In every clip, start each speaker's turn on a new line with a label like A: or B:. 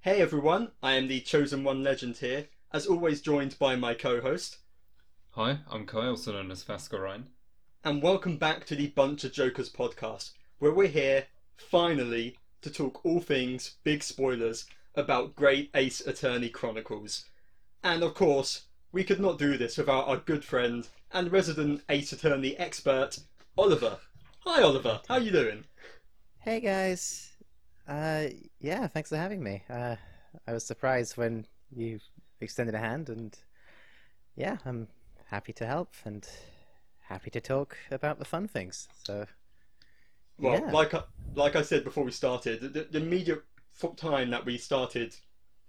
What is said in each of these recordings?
A: Hey everyone, I am the Chosen One Legend here, as always joined by my co-host,
B: Hi, I'm Kai, also known as Fascorine.
A: and welcome back to the Bunch of Jokers podcast, where we're here, finally, to talk all things big spoilers about Great Ace Attorney Chronicles. And of course, we could not do this without our good friend and resident Ace Attorney expert, Oliver. Hi Oliver, how you doing?
C: Hey guys. Uh, yeah, thanks for having me. Uh, I was surprised when you extended a hand, and yeah, I'm happy to help and happy to talk about the fun things. So,
A: Well,
C: yeah.
A: like I, like I said before we started, the, the immediate time that we started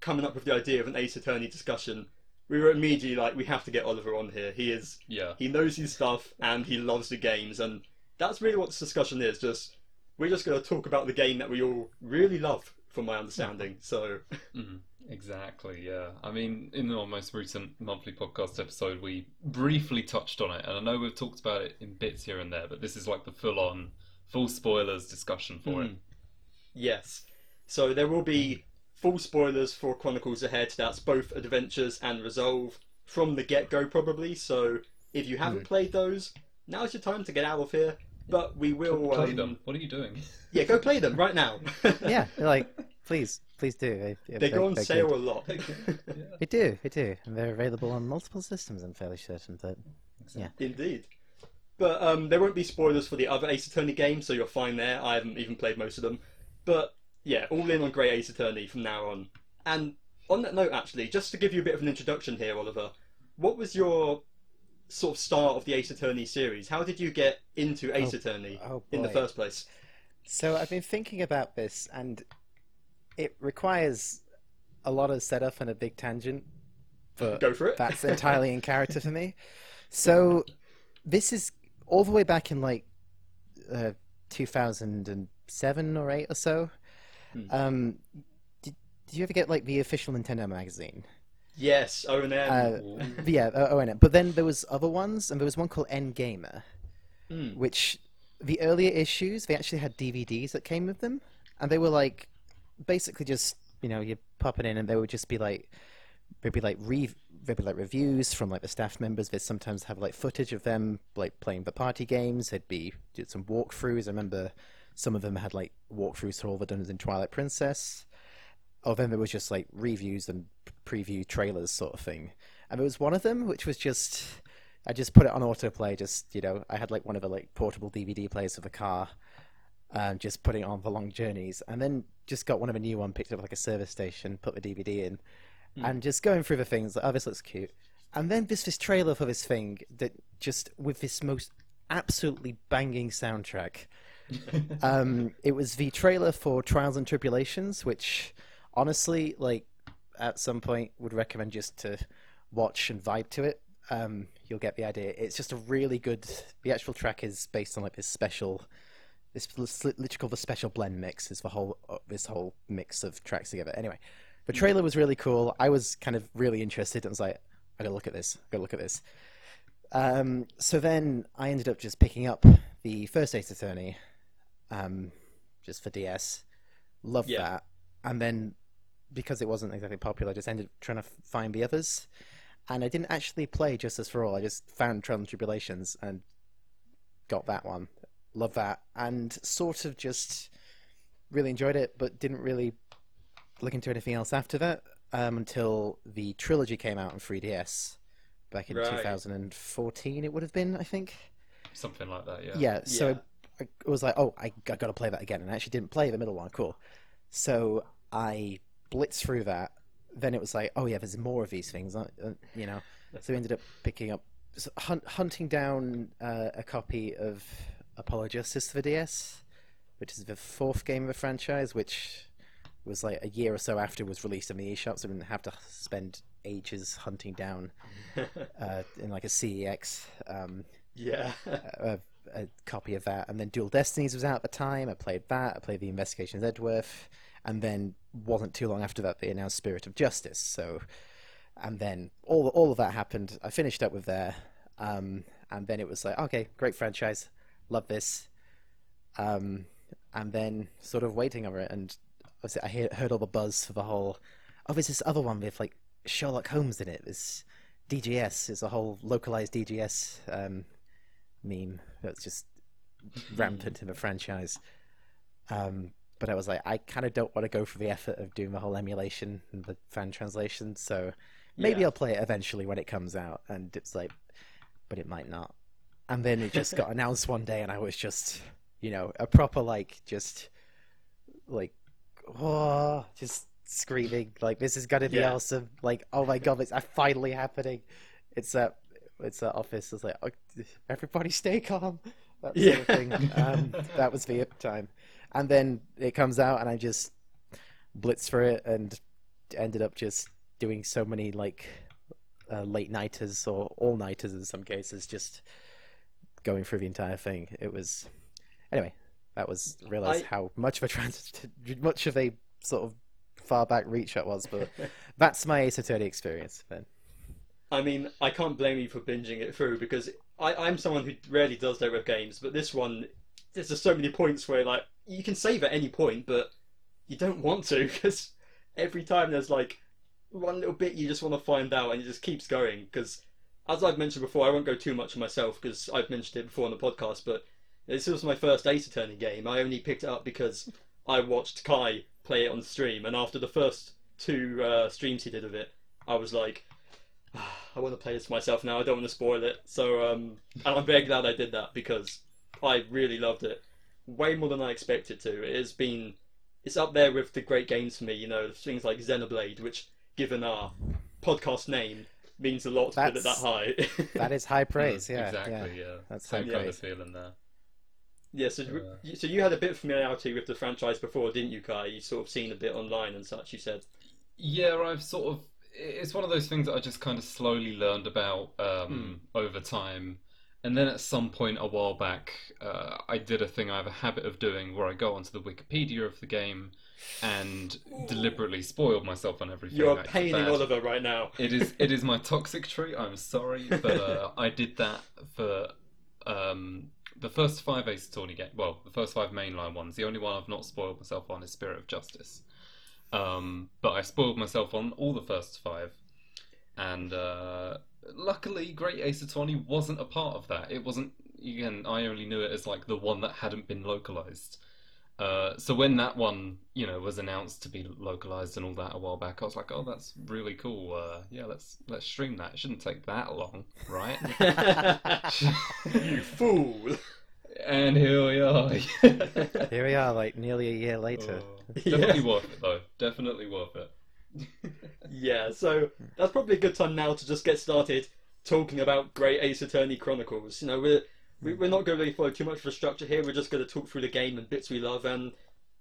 A: coming up with the idea of an Ace Attorney discussion, we were immediately like, we have to get Oliver on here. He is
B: Yeah,
A: he knows his stuff and he loves the games, and that's really what this discussion is. Just we're just going to talk about the game that we all really love, from my understanding. So
B: mhm, exactly. Yeah, I mean, in our most recent monthly podcast episode, we briefly touched on it, and I know we've talked about it in bits here and there, but this is like the full-on, full spoilers discussion for it.
A: Mm. Yes. So there will be full spoilers for Chronicles Ahead. That's both Adventures and Resolve from the get go, probably. So if you haven't played those, now's your time to get out of here. But we will.
B: Play
A: um,
B: them. What are you doing?
A: Yeah, go play them right now.
C: yeah, like, please, please do. They,
A: they go on sale
C: good.
A: a lot.
C: They do, they do. And they're available on multiple systems, I'm fairly certain. that. yeah.
A: Indeed. But um, there won't be spoilers for the other Ace Attorney games, so you're fine there. I haven't even played most of them. But yeah, all in on Great Ace Attorney from now on. And on that note, actually, just to give you a bit of an introduction here, Oliver, what was your sort of start of the Ace Attorney series? How did you get into Ace
C: Oh-
A: Attorney
C: oh
A: in the first place?
C: So I've been thinking about this, and it requires a lot of setup and a big tangent. But
A: Go for it.
C: that's entirely in character for me. So this is all the way back in like uh, 2007 or 8 or so.
A: Hmm.
C: Um, did, did you ever get like the official Nintendo magazine?
A: Yes, ONM.
C: Uh, yeah, uh, oh, But then there was other ones, and there was one called N Gamer,
A: Hmm.
C: which the earlier issues they actually had DVDs that came with them, and they were like basically just you know you pop it in, and they would just be like there'd like re there'd be like reviews from like the staff members. They'd sometimes have like footage of them like playing the party games. They'd be did some walkthroughs. I remember some of them had like walkthroughs for all the dungeons in Twilight Princess. Or then there was just like reviews and preview trailers sort of thing. And there was one of them which was just I just put it on autoplay. Just you know, I had like one of the like portable DVD players of a car, and just putting it on for long journeys. And then just got one of a new one, picked up like a service station, put the DVD in, and just going through the things. Like, oh, this looks cute. And then this this trailer for this thing that just with this most absolutely banging soundtrack. um, it was the trailer for Trials and Tribulations, which honestly, like, at some point would recommend just to watch and vibe to it. Um, you'll get the idea. It's just a really good. The actual track is based on like this special, this literally called the special blend mix. Is the whole uh, this whole mix of tracks together. Anyway, the trailer was really cool. I was kind of really interested. and was like, I gotta look at this. I gotta look at this. Um, so then I ended up just picking up the first Ace Attorney, um, just for DS. Loved
A: Yeah.
C: that, and then because it wasn't exactly popular, I just ended up trying to find the others. And I didn't actually play Justice for All. I just found Trials and Tribulations and got that one. Love that, and sort of just really enjoyed it, but didn't really look into anything else after that um, until the trilogy came out on 3DS back in
A: Right.
C: 2014. It would have been, I think.
B: Something like that. Yeah.
C: Yeah. So
A: Yeah.
C: I, I was like, oh, I, I got to play that again, and I actually didn't play the middle one. Cool. So I blitzed through that. Then it was like, oh yeah, there's more of these things, uh, uh, you know. So we ended up picking up, hunt, hunting down uh, a copy of Apollo Justice for the DS, which is the fourth game of the franchise, which was like a year or so after it was released in the eShop, so we didn't have to spend ages hunting down uh, in like a CEX. Um,
A: yeah.
C: a, a copy of that, and then Dual Destinies was out at the time. I played that. I played the Investigations Edgeworth, and then wasn't too long after that they announced Spirit of Justice. So, and then all all of that happened. I finished up with there, um, and then it was like, okay, great franchise, love this, um, and then sort of waiting over it. And obviously I hear, heard all the buzz for the whole. Oh, there's this other one with like Sherlock Holmes in it. This DGS is a whole localized DGS um, meme that's just rampant in the franchise. Um, but I was like, I kind of don't want to go for the effort of doing the whole emulation and the fan translation, so maybe
A: Yeah.
C: I'll play it eventually when it comes out. And it's like, but it might not. And then it just got announced one day, and I was just, you know, a proper like just like, oh, just screaming like this is gonna be
A: Yeah.
C: awesome. Like, oh my god, it's finally happening. It's that it's that office. It's like, oh, everybody stay calm. That sort of
A: Yeah.
C: thing. Um, that was the time. And then it comes out, and I just blitz for it, and ended up just doing so many like uh, late nighters or all nighters in some cases, just going through the entire thing. It was anyway. That was realized
A: I-
C: how much of a trans, much of a sort of far back reach that was, but that's my Ace Attorney experience. Then
A: I mean, I can't blame you for binging it through because I, I'm someone who rarely does that with games, but this one, there's just so many points where like you can save at any point, but you don't want to because every time there's like one little bit you just want to find out, and it just keeps going. Because as I've mentioned before, I won't go too much on myself because I've mentioned it before on the podcast, but this was my first Ace Attorney game. I only picked it up because I watched Kai play it on stream, and after the first two uh, streams he did of it, I was like. I want to play this myself now. I don't want to spoil it. So, um, and I'm very glad I did that because I really loved it, way more than I expected to. It has been, it's up there with the great games for me. You know, things like Xenoblade, which, given our podcast name, means a lot to put it that high.
C: that is high praise.
B: Mm,
C: yeah,
B: exactly.
C: yeah.
B: Yeah,
C: That's
B: same
C: high
B: kind
C: praise.
B: of feeling there.
A: yeah. So, you- so you had a bit of familiarity with the franchise before, didn't you, Kai? You sort of seen a bit online and such. You said.
B: Yeah, I've sort of. It's one of those things that I just kind of slowly learned about um, over time. And then at some point a while back, uh, I did a thing I have a habit of doing where I go onto the Wikipedia of the game and deliberately spoil myself on everything.
A: You're paining. Oliver right now.
B: It is it is my toxic trait. I'm sorry, but uh, I did that for um, the first five Ace Attorney game. Well, the first five mainline ones. The only one I've not spoiled myself on is Spirit of Justice. Um, but I spoiled myself on all the first five, and uh, luckily, Great Ace Attorney wasn't a part of that. It wasn't. Again, I only knew it as like the one that hadn't been localized. Uh, so when that one, you know, was announced to be localized and all that a while back, I was like, "Oh, that's really cool. Uh, yeah, let's let's stream that. It shouldn't take that long, right?"
A: you fool.
B: and here we are.
C: Here we are, like nearly a year later.
B: Oh, definitely worth it, though. Definitely worth it.
A: Yeah, so that's probably a good time now to just get started talking about Great Ace Attorney Chronicles. You know, we're we- we're not going to really follow too much of a structure here. We're just going to talk through the game and bits we love. And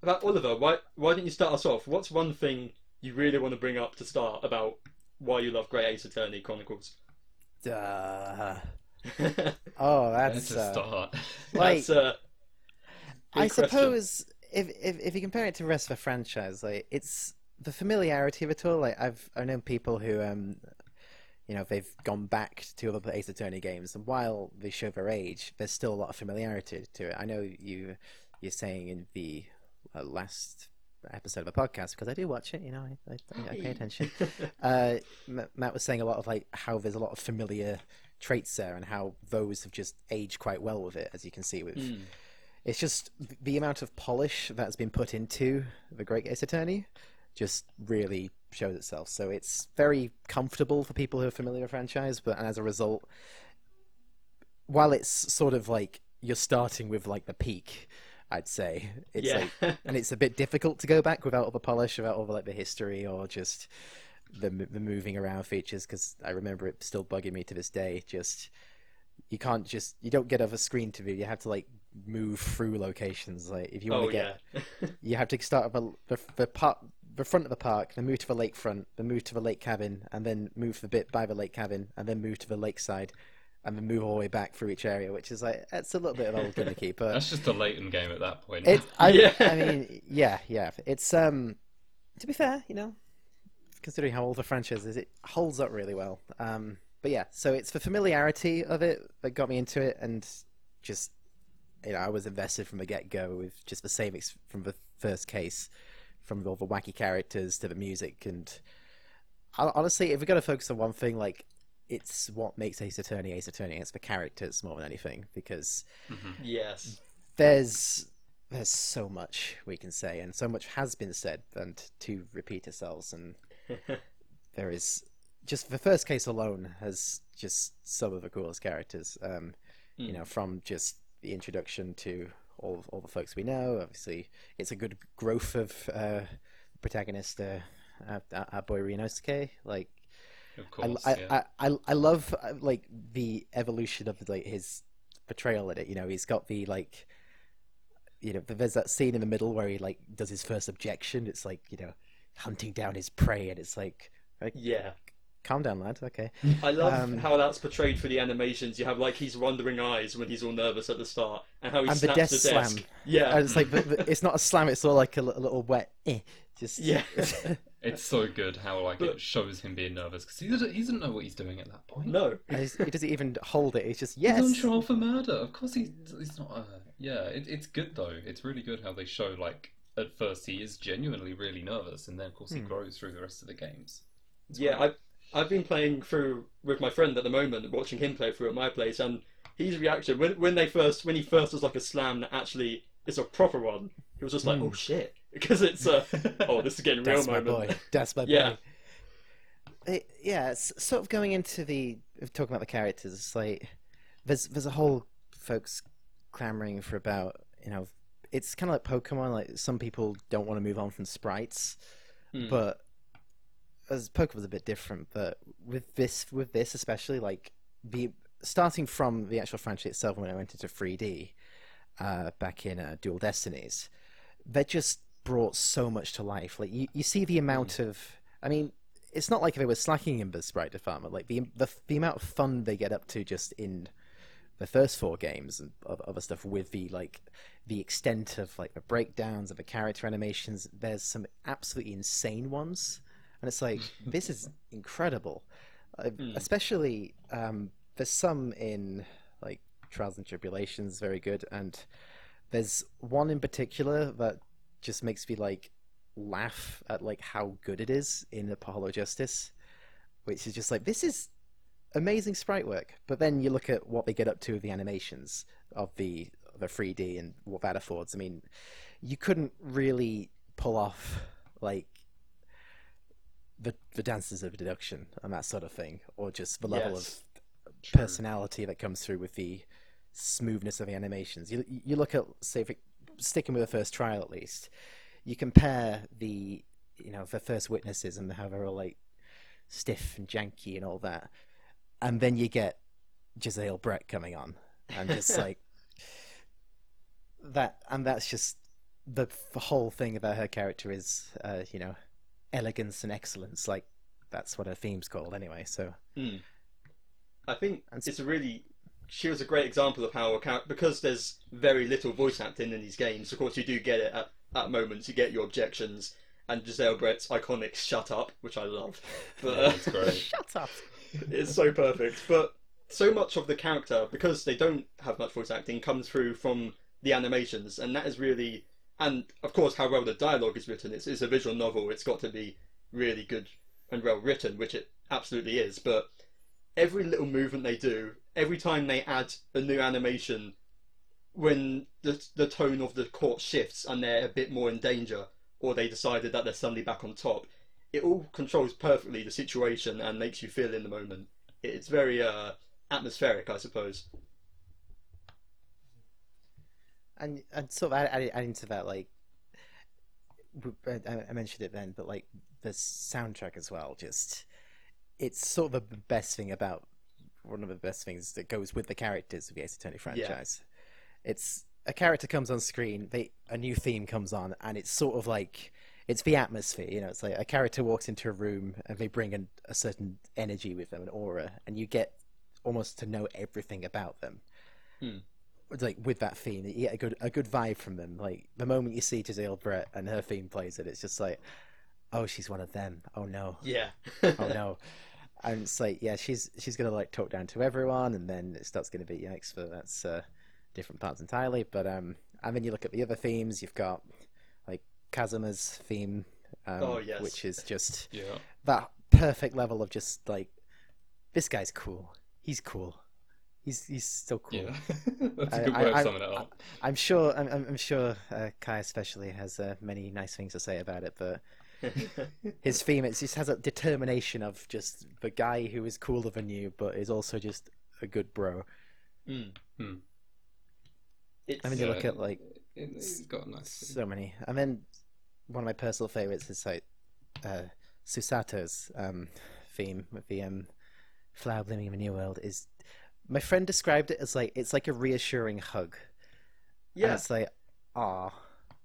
A: about Oliver, why why didn't you start us off? What's one thing you really want to bring up to start about why you love Great Ace Attorney Chronicles?
C: Uh, oh,
B: That's
C: that's
B: a
C: uh,
B: start.
C: like
A: uh,
C: I
A: question.
C: suppose if, if if you compare it to the rest of the franchise, like it's the familiarity of it all. Like I've I know people who um you know they've gone back to other Ace Attorney games, and while they show their age, there's still a lot of familiarity to it. I know you you're saying in the uh, last episode of a podcast because I do watch it. You know, I, I, I pay attention. uh, Matt was saying a lot of like how there's a lot of familiar traits there, and how those have just aged quite well with it, as you can see with
A: Mm.
C: it's just the amount of polish that's been put into the Great Ace Attorney just really shows itself. So it's very comfortable for people who are familiar with the franchise, but as a result, while it's sort of like you're starting with like the peak, I'd say it's
A: yeah.
C: like, and it's a bit difficult to go back without all the polish, without all the like the history or just the the moving around features. Because I remember it still bugging me to this day. Just you can't just you don't get off a screen to view. You have to like move through locations. Like if you want
A: oh
C: to get,
A: yeah.
C: you have to start at the the, the part. The front of the park, then move to the lakefront, then move to the lake cabin, and then move the bit by the lake cabin, and then move to the lakeside, and then move all the way back through each area, which is like it's a little bit of old gimmicky, but
B: That's just a Layton game at that point.
C: it, I,
A: Yeah.
C: I mean, yeah, yeah. It's um, to be fair, you know, considering how old the franchise is, it holds up really well. Um, but yeah, so it's the familiarity of it that got me into it, and just you know, I was invested from the get go with just the same ex- from the first case from all the wacky characters to the music. And honestly, if we're gonna focus on one thing, like it's what makes Ace Attorney Ace Attorney. It's the characters more than anything because
A: Yes.
C: there's there's so much we can say and so much has been said and to repeat ourselves and there is just the first case alone has just some of the coolest characters um you
A: Mm.
C: know from just the introduction to all all the folks we know obviously it's a good growth of uh protagonist uh, our, boy Ryunosuke like
B: Of
C: I,
B: course,
C: I,
B: yeah.
C: I, I, I love uh, like the evolution of like his portrayal in it. You know, he's got the like, you know, there's that scene in the middle where he like does his first objection. It's like you know, hunting down his prey, and it's like, like
A: Yeah.
C: Calm down, lad. Okay.
A: I love
C: Um,
A: how that's portrayed for the animations. You have like his wandering eyes when he's all nervous at the start, and how he
C: And the
A: snaps
C: death
A: the desk.
C: slam.
A: Yeah,
C: And it's like, but, but it's not a slam. It's all like a, li- a little wet. Eh, just
A: Yeah.
B: It's so good how like
A: But-
B: it shows him being nervous because he doesn't, he doesn't know what he's doing at that point.
A: no,
C: he doesn't even hold it. He's just
B: He's
C: yes.
B: on trial for murder. Of course, he's he's not. Uh, yeah, it, it's good though. It's really good how they show like at first he is genuinely really nervous, and then of course he
C: Hmm.
B: grows through the rest of the games. It's
A: yeah.
B: great.
A: I've I've been playing through with my friend at the moment, watching him play through at my place, and his reaction when when they first when he first was like a slam that actually is a proper one, he was just like,
C: Hmm.
A: oh shit, because it's a oh this is getting real
C: That's my boy. That's my
A: Yeah.
C: boy. It, yeah, it's sort of going into the talking about the characters. It's like there's there's a whole folks clamoring for about you know it's kind of like Pokemon. Like some people don't want to move on from sprites,
A: Hmm.
C: but as was a bit different. But with this with this especially like the starting from the actual franchise itself when it went into 3D uh, back in uh, Dual Destinies, they just brought so much to life. Like you, you see the amount of, I mean, it's not like they were slacking in the sprite department. Like the the the amount of fun they get up to just in the first four games and other stuff with the like the extent of like the breakdowns of the character animations. There's some absolutely insane ones, and it's like this is incredible. Uh,
A: Mm.
C: Especially um, there's some in like Trials and Tribulations, very good, and there's one in particular that just makes me like laugh at like how good it is in Apollo Justice, which is just like this is amazing sprite work. But then you look at what they get up to with the animations of the the 3D and what that affords. I mean, you couldn't really pull off like the the dances of deduction and that sort of thing, or just the level
A: Yes.
C: of
B: True.
C: personality that comes through with the smoothness of the animations. You you look at say it, sticking with the first trial at least, you compare the you know the first witnesses and how they're all like stiff and janky and all that, and then you get Jezaille Brett coming on and just like that, and that's just the, the whole thing about her character is uh, you know elegance and excellence. Like that's what her theme's called anyway. So
A: Hmm. I think
C: And s-
A: it's a really she was a great example of how a char- because there's very little voice acting in these games. Of course, you do get it at, at moments. You get your objections and Jezaille Brett's iconic "shut up," which I love. But
B: Yeah, it's great.
C: shut up.
A: it's so perfect. But so much of the character, because they don't have much voice acting, comes through from the animations, and that is really, and of course, how well the dialogue is written. It's, it's a visual novel. It's got to be really good and well written, which it absolutely is. But every little movement they do, every time they add a new animation, when the the tone of the court shifts and they're a bit more in danger, or they decided that they're suddenly back on top, it all controls perfectly the situation and makes you feel in the moment. It's very uh, atmospheric, I suppose.
C: And and sort of add, add, adding to that, like I, mentioned it then, but like the soundtrack as well. Just it's sort of the best thing about one of the best things that goes with the characters of the Ace Attorney franchise. It's a character comes on screen, they a new theme comes on, and it's sort of like it's the atmosphere. You know, it's like a character walks into a room and they bring an, a certain energy with them, an aura, and you get almost to know everything about them.
A: Hmm.
C: Like with that theme, you get a good a good vibe from them. Like the moment you see Jezaille Brett and her theme plays it, it's just like, oh, she's one of them. Oh no,
A: Yeah.
C: oh no. And it's like, yeah, she's she's gonna like talk down to everyone, and then it starts gonna be yikes for that's uh, different parts entirely. But um, and then you look at the other themes. You've got like Kazuma's theme, um,
A: Oh, yes.
C: which is just
B: Yeah.
C: that perfect level of just like this guy's cool. He's cool. He's he's so cool.
B: Yeah. That's a
C: I-
B: good
C: I-
B: way of
C: I-
B: summing it up.
C: I'm sure. I'm, I'm I'm sure uh, Kai especially has uh, many nice things to say about it, but his theme it just has a determination of just the guy who is cooler than you, but is also just a good bro.
A: Mm.
B: Hmm.
A: It's,
C: I mean, you
B: Yeah,
C: look at like
B: it- It's got a nice.
C: so many, and then one of my personal favorites is like uh, Susato's um, theme with the um, flower blooming in the new world. Is my friend described it as like it's like a reassuring hug. And
A: yeah,
C: it's like, ah,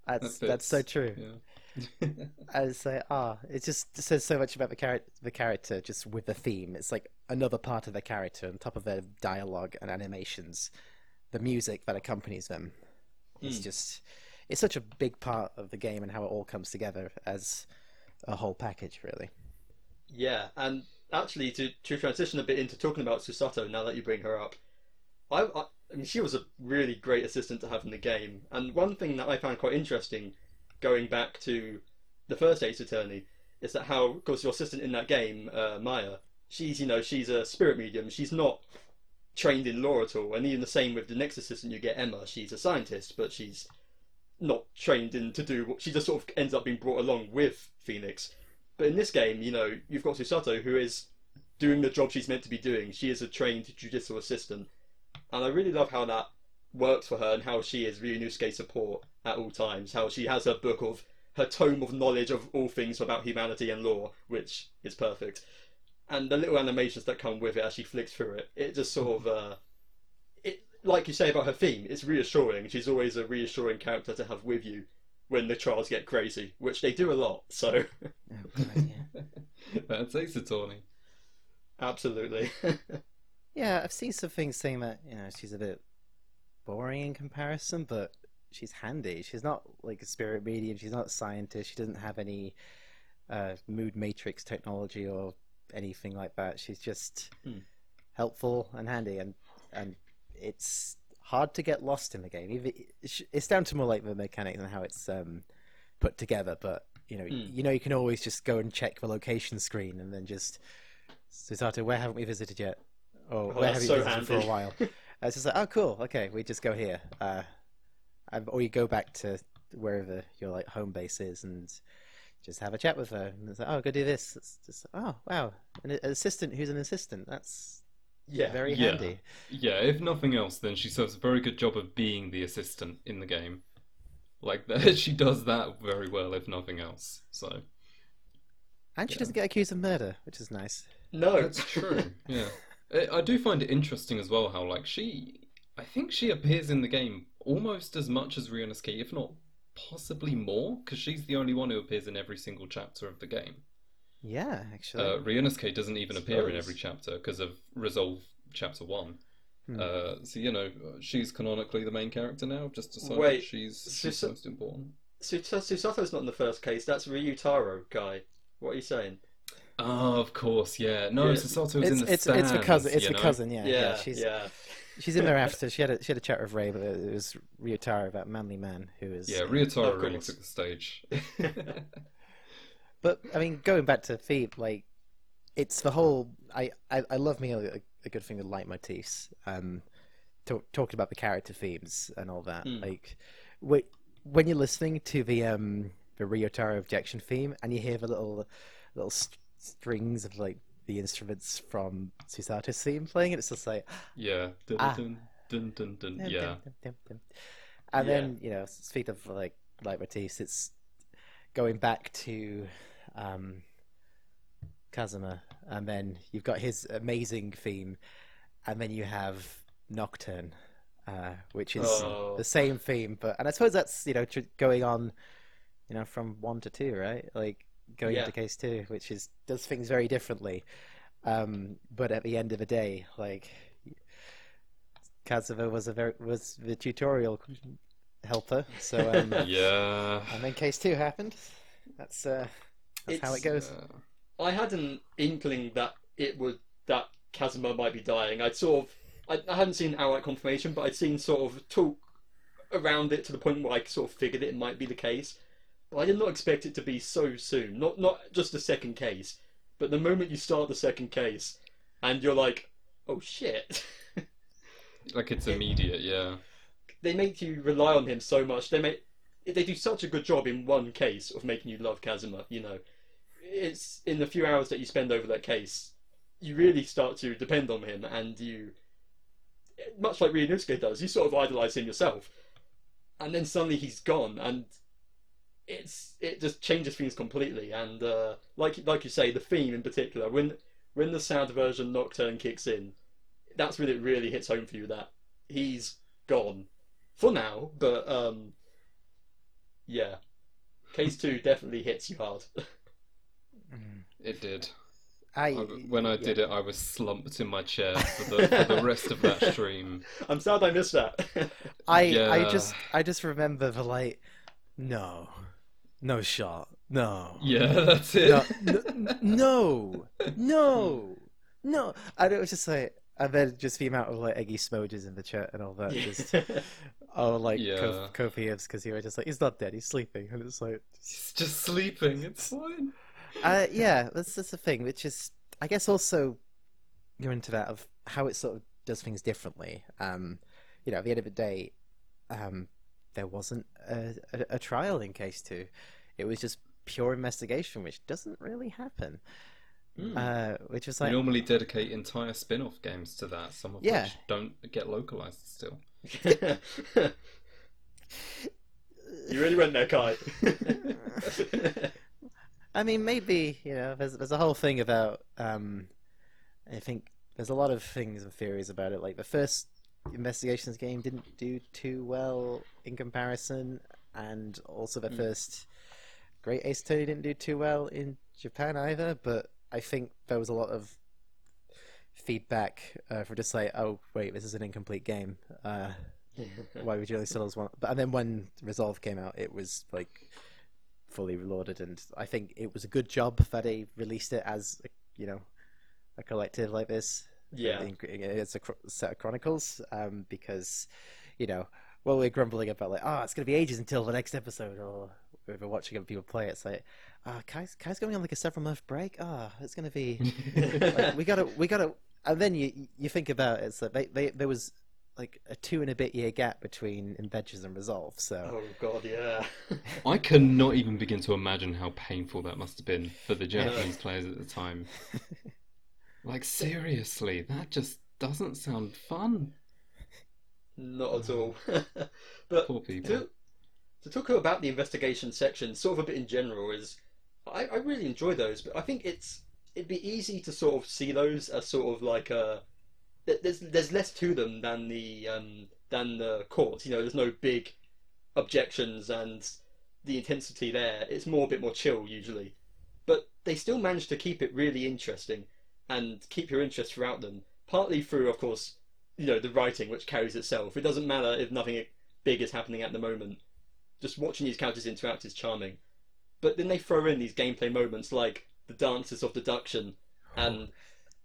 C: that's
B: That
C: that's so true.
B: Yeah.
C: I was like, ah, it just says so much about the character, the character, just with the theme. It's like another part of the character on top of their dialogue and animations, the music that accompanies them. It's
A: Mm.
C: just, it's such a big part of the game and how it all comes together as a whole package, really.
A: Yeah, and actually, to to transition a bit into talking about Susato, now that you bring her up, I, I I mean, she was a really great assistant to have in the game. And one thing that I found quite interesting, going back to the first Ace Attorney, is that how, of course, your assistant in that game, uh, Maya, she's you know she's a spirit medium. She's not trained in law at all. And even the same with the next assistant you get, Emma. She's a scientist, but she's not trained in to do what she just sort of ends up being brought along with Phoenix. But in this game, you know, you've got Susato who is doing the job she's meant to be doing. She is a trained judicial assistant. And I really love how that works for her and how she is Ryunosuke support at all times. How she has her book of her tome of knowledge of all things about humanity and law, which is perfect. And the little animations that come with it as she flicks through it, it just sort of uh it like you say about her theme, it's reassuring. She's always a reassuring character to have with you when the trials get crazy, which they do a lot, so
C: Oh, God, yeah.
B: That's Ace Attorney.
A: absolutely.
C: yeah, I've seen some things saying that you know she's a bit boring in comparison, but she's handy. She's not like a spirit medium. She's not a scientist. She doesn't have any uh, mood matrix technology or anything like that. She's just
A: Hmm.
C: helpful and handy, and and it's hard to get lost in the game. It's- it's down to more like the mechanics and how it's um, put together. But you know,
A: Hmm.
C: you know, you can always just go and check the location screen and then just Susato, where haven't we visited yet? Or
A: Oh,
C: where have you
A: so
C: visited for a while? Uh, it's just like, oh, cool. Okay, we just go here. Uh, or you go back to wherever your like home base is and just have a chat with her. And it's like, oh, go do this. It's just, oh, wow, an assistant who's an assistant. That's
A: yeah.
C: very
B: Yeah.
C: handy.
B: Yeah, if nothing else, then she serves a very good job of being the assistant in the game. Like that, she does that very well, if nothing else. So
C: And she
B: Yeah.
C: doesn't get accused of murder, which is nice.
A: No.
B: that's true. yeah, I, I do find it interesting as well how like she, I think she appears in the game almost as much as Ryunosuke, if not possibly more, because she's the only one who appears in every single chapter of the game.
C: Yeah, actually.
B: Uh, Ryunosuke doesn't even appear in every chapter because of Resolve Chapter One.
C: Hmm.
B: Uh, so you know, she's canonically the main character now. Just decided
A: Wait,
B: she's she's
A: so-
B: most important.
A: Sus- Susato's not in the first case. That's Ryotaro guy. What are you saying?
B: Oh, of course, yeah. No,
A: Yeah.
B: Susato was in
C: it's
B: the
C: it's it's the cousin. It's
B: you
C: the
B: know?
C: cousin. Yeah, yeah.
A: Yeah,
C: she's
A: yeah.
C: she's in there after. She had a she had a chat with Ray, but it was Ryotaro, that manly man who is.
B: Yeah,
A: Of
B: Ryotaro really
A: course.
B: took the stage.
C: But I mean, going back to Theme, like it's the whole. I I, I love me a, a good thing with leitmotifs. Um, talk, talking about the character themes and all that.
A: Hmm.
C: Like, wh- when you're listening to the um the Ryotaro objection theme and you hear the little little st- strings of like the instruments from Susato's theme playing, and it's just like
B: yeah. Dun,
C: Ah.
B: dun, dun, dun, dun,
C: Dum,
B: Yeah.
C: dum, dum. And
A: Yeah.
C: then, you know, speaking of like leitmotifs, it's going back to um, Kazuma, and then you've got his amazing theme, and then you have Nocturne, uh, which is
A: Oh.
C: the same theme, but and I suppose that's you know tr- going on, you know, from one to two, right? Like going
A: Yeah.
C: into case two, which is does things very differently. Um, but at the end of the day, like Kazuma was a very was the tutorial helper. So um,
B: Yeah.
C: and then case two happened. That's uh, that's how it goes.
B: Yeah.
A: I had an inkling that it would that Kazuma might be dying. I'd sort of I, I hadn't seen outright confirmation, but I'd seen sort of talk around it to the point where I sort of figured it might be the case. But I did not expect it to be so soon. Not not just the second case, but the moment you start the second case, and you're like, oh shit.
B: Like it's immediate, yeah.
A: they make you rely on him so much. They make they do such a good job in one case of making you love Kazuma. You know, it's in the few hours that you spend over that case, you really start to depend on him, and you, much like Ryunosuke does, you sort of idolize him yourself, and then suddenly he's gone, and it's it just changes things completely. And uh, like like you say, the theme in particular, when when the sad version Nocturne kicks in, that's when it really hits home for you that he's gone for now. But um, yeah, case two definitely hits you hard. Mm.
B: It did.
C: I,
B: I, when I did it, I was slumped in my chair for the, for the rest of that stream.
A: I'm sad I missed that.
C: I, I just, I just remember the like, no, no shot, no,
B: Yeah, that's it.
C: no, n- no, no, no. And it was just like, and then just the amount of like eggy smojis in the chat and all that. Just, oh, like
B: Yeah.
C: Ko- Kofi Evs because he was just like, he's not dead, he's sleeping, and it's like,
B: He's just sleeping. It's fine.
C: uh, yeah, that's that's the thing, which is, I guess, also you're into that of how it sort of does things differently. Um, you know, at the end of the day, um, there wasn't a, a, a trial in case two; it was just pure investigation, which doesn't really happen.
A: Mm.
C: Uh, which was
B: We normally dedicate entire spin-off games to that. Some of
C: Yeah.
B: which don't get localized still.
A: you really went there, Kai.
C: I mean, maybe you know, there's there's a whole thing about. Um, I think there's a lot of things and theories about it. Like the first investigations game didn't do too well in comparison, and also the
A: Mm.
C: first Great Ace Attorney didn't do too well in Japan either. But I think there was a lot of feedback uh, for just like, oh wait, this is an incomplete game. Uh, why would you only sell us one? But and then when Resolve came out, it was like fully reloaded, and I think it was a good job that they released it as a, you know a collective like this.
A: yeah.
C: it's a set of chronicles um, because you know well we're grumbling about like oh it's gonna be ages until the next episode or if we're watching other people play it's like ah Kai's, Kai's going on like a several month break ah it's gonna be like, we gotta we gotta and then you you think about it, it's like they, they there was like a two and a bit year gap between Adventures and Resolve so
A: Oh god, yeah.
B: I cannot even begin to imagine how painful that must have been for the Japanese players at the time. Like seriously, that just doesn't sound fun.
A: Not at all. but
B: Poor people.
A: to, to talk about the investigation section, sort of a bit in general, is I, I really enjoy those, but I think it's it'd be easy to sort of see those as sort of like a th- there's there's less to them than the um than the court. You know, there's no big objections and the intensity there. It's more a bit more chill usually, but they still manage to keep it really interesting and keep your interest throughout them. Partly through, of course, you know the writing which carries itself. It doesn't matter if nothing big is happening at the moment. Just watching these characters interact is charming. But then they throw in these gameplay moments like the dances of deduction and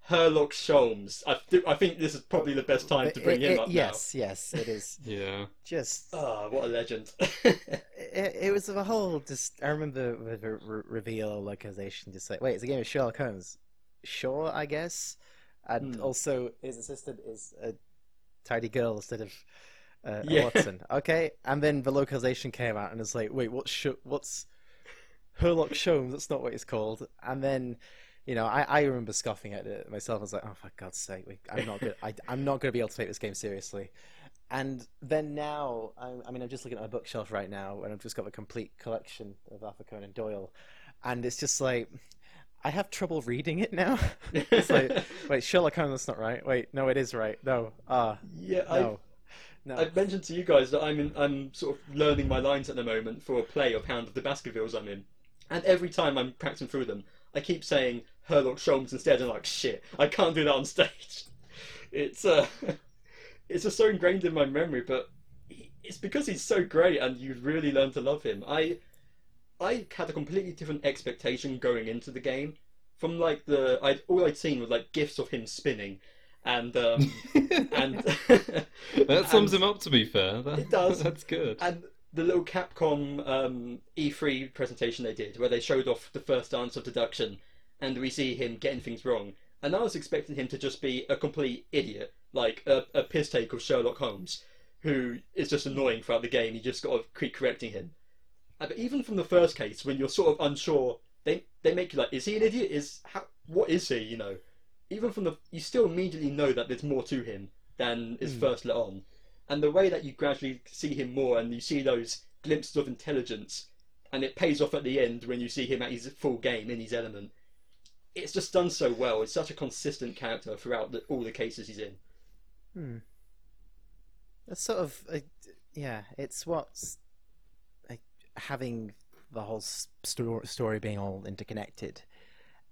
A: Herlock Sholmes. I, th- I think this is probably the best time to bring
C: It-
A: him
C: it-
A: up
C: yes yes it is
B: Yeah.
C: just
A: now. Ah, what a legend.
C: it, it was a whole just I remember the the re- reveal localization just like wait it's a game of Sherlock Holmes sure I guess and
A: Hmm.
C: also his assistant is a tidy girl instead of uh,
A: Yeah.
C: Watson okay and then the localization came out and it's like wait what's sh- what's Herlock Sholmes that's not what it's called and then you know I, I remember scoffing at it myself I was like oh for God's sake we, I'm not good I, I'm not going to be able to take this game seriously and then now, I, I mean, I'm just looking at my bookshelf right now, and I've just got a complete collection of Arthur Conan Doyle, and it's just like I have trouble reading it now. it's like, wait, Sherlock Holmes, that's not right. Wait, no, it is right. No, ah,
A: yeah, I,
C: no, no.
A: I mentioned to you guys that I'm in, I'm sort of learning my lines at the moment for a play of Hound of the Baskervilles I'm in, and every time I'm practicing through them, I keep saying Herlock Sholmes instead, and I'm like shit, I can't do that on stage. It's uh, it's just so ingrained in my memory, but it's because he's so great, and you really learn to love him. I I had a completely different expectation going into the game. From like the I all I'd seen was like gifs of him spinning, and um, and
B: that sums
A: and-
B: him up. To be fair, that,
A: It does.
B: That's good.
A: and the little Capcom um, E3 presentation they did, where they showed off the first dance of deduction, and we see him getting things wrong. And I was expecting him to just be a complete idiot, like a, a piss take of Sherlock Holmes, who is just annoying throughout the game. You just got to keep correcting him. Uh, But even from the first case, when you're sort of unsure, they they make you like, is he an idiot? Is how, what is he? You know, even from the you still immediately know that there's more to him than is first let on, and the way that you gradually see him more and you see those glimpses of intelligence, and it pays off at the end when you see him at his full game in his element. It's just done so well. It's such a consistent character throughout the, all the cases he's in.
C: Hmm. It's sort of, uh, yeah, it's what's like, having the whole sto- story being all interconnected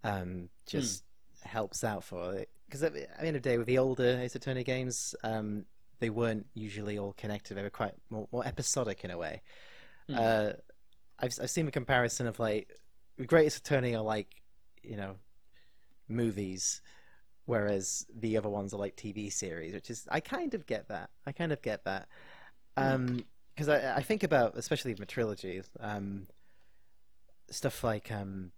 C: um, just helps out for it. Because at the at the end of the day, with the older Ace Attorney games, um, they weren't usually all connected. They were quite more, more episodic in a way.
A: Hmm.
C: Uh, I've I've seen the comparison of like the Great Ace Attorney are like you know movies, whereas the other ones are like TV series, which is I kind of get that. I kind of get that. Um, because I I think about especially with trilogy, um, stuff like um,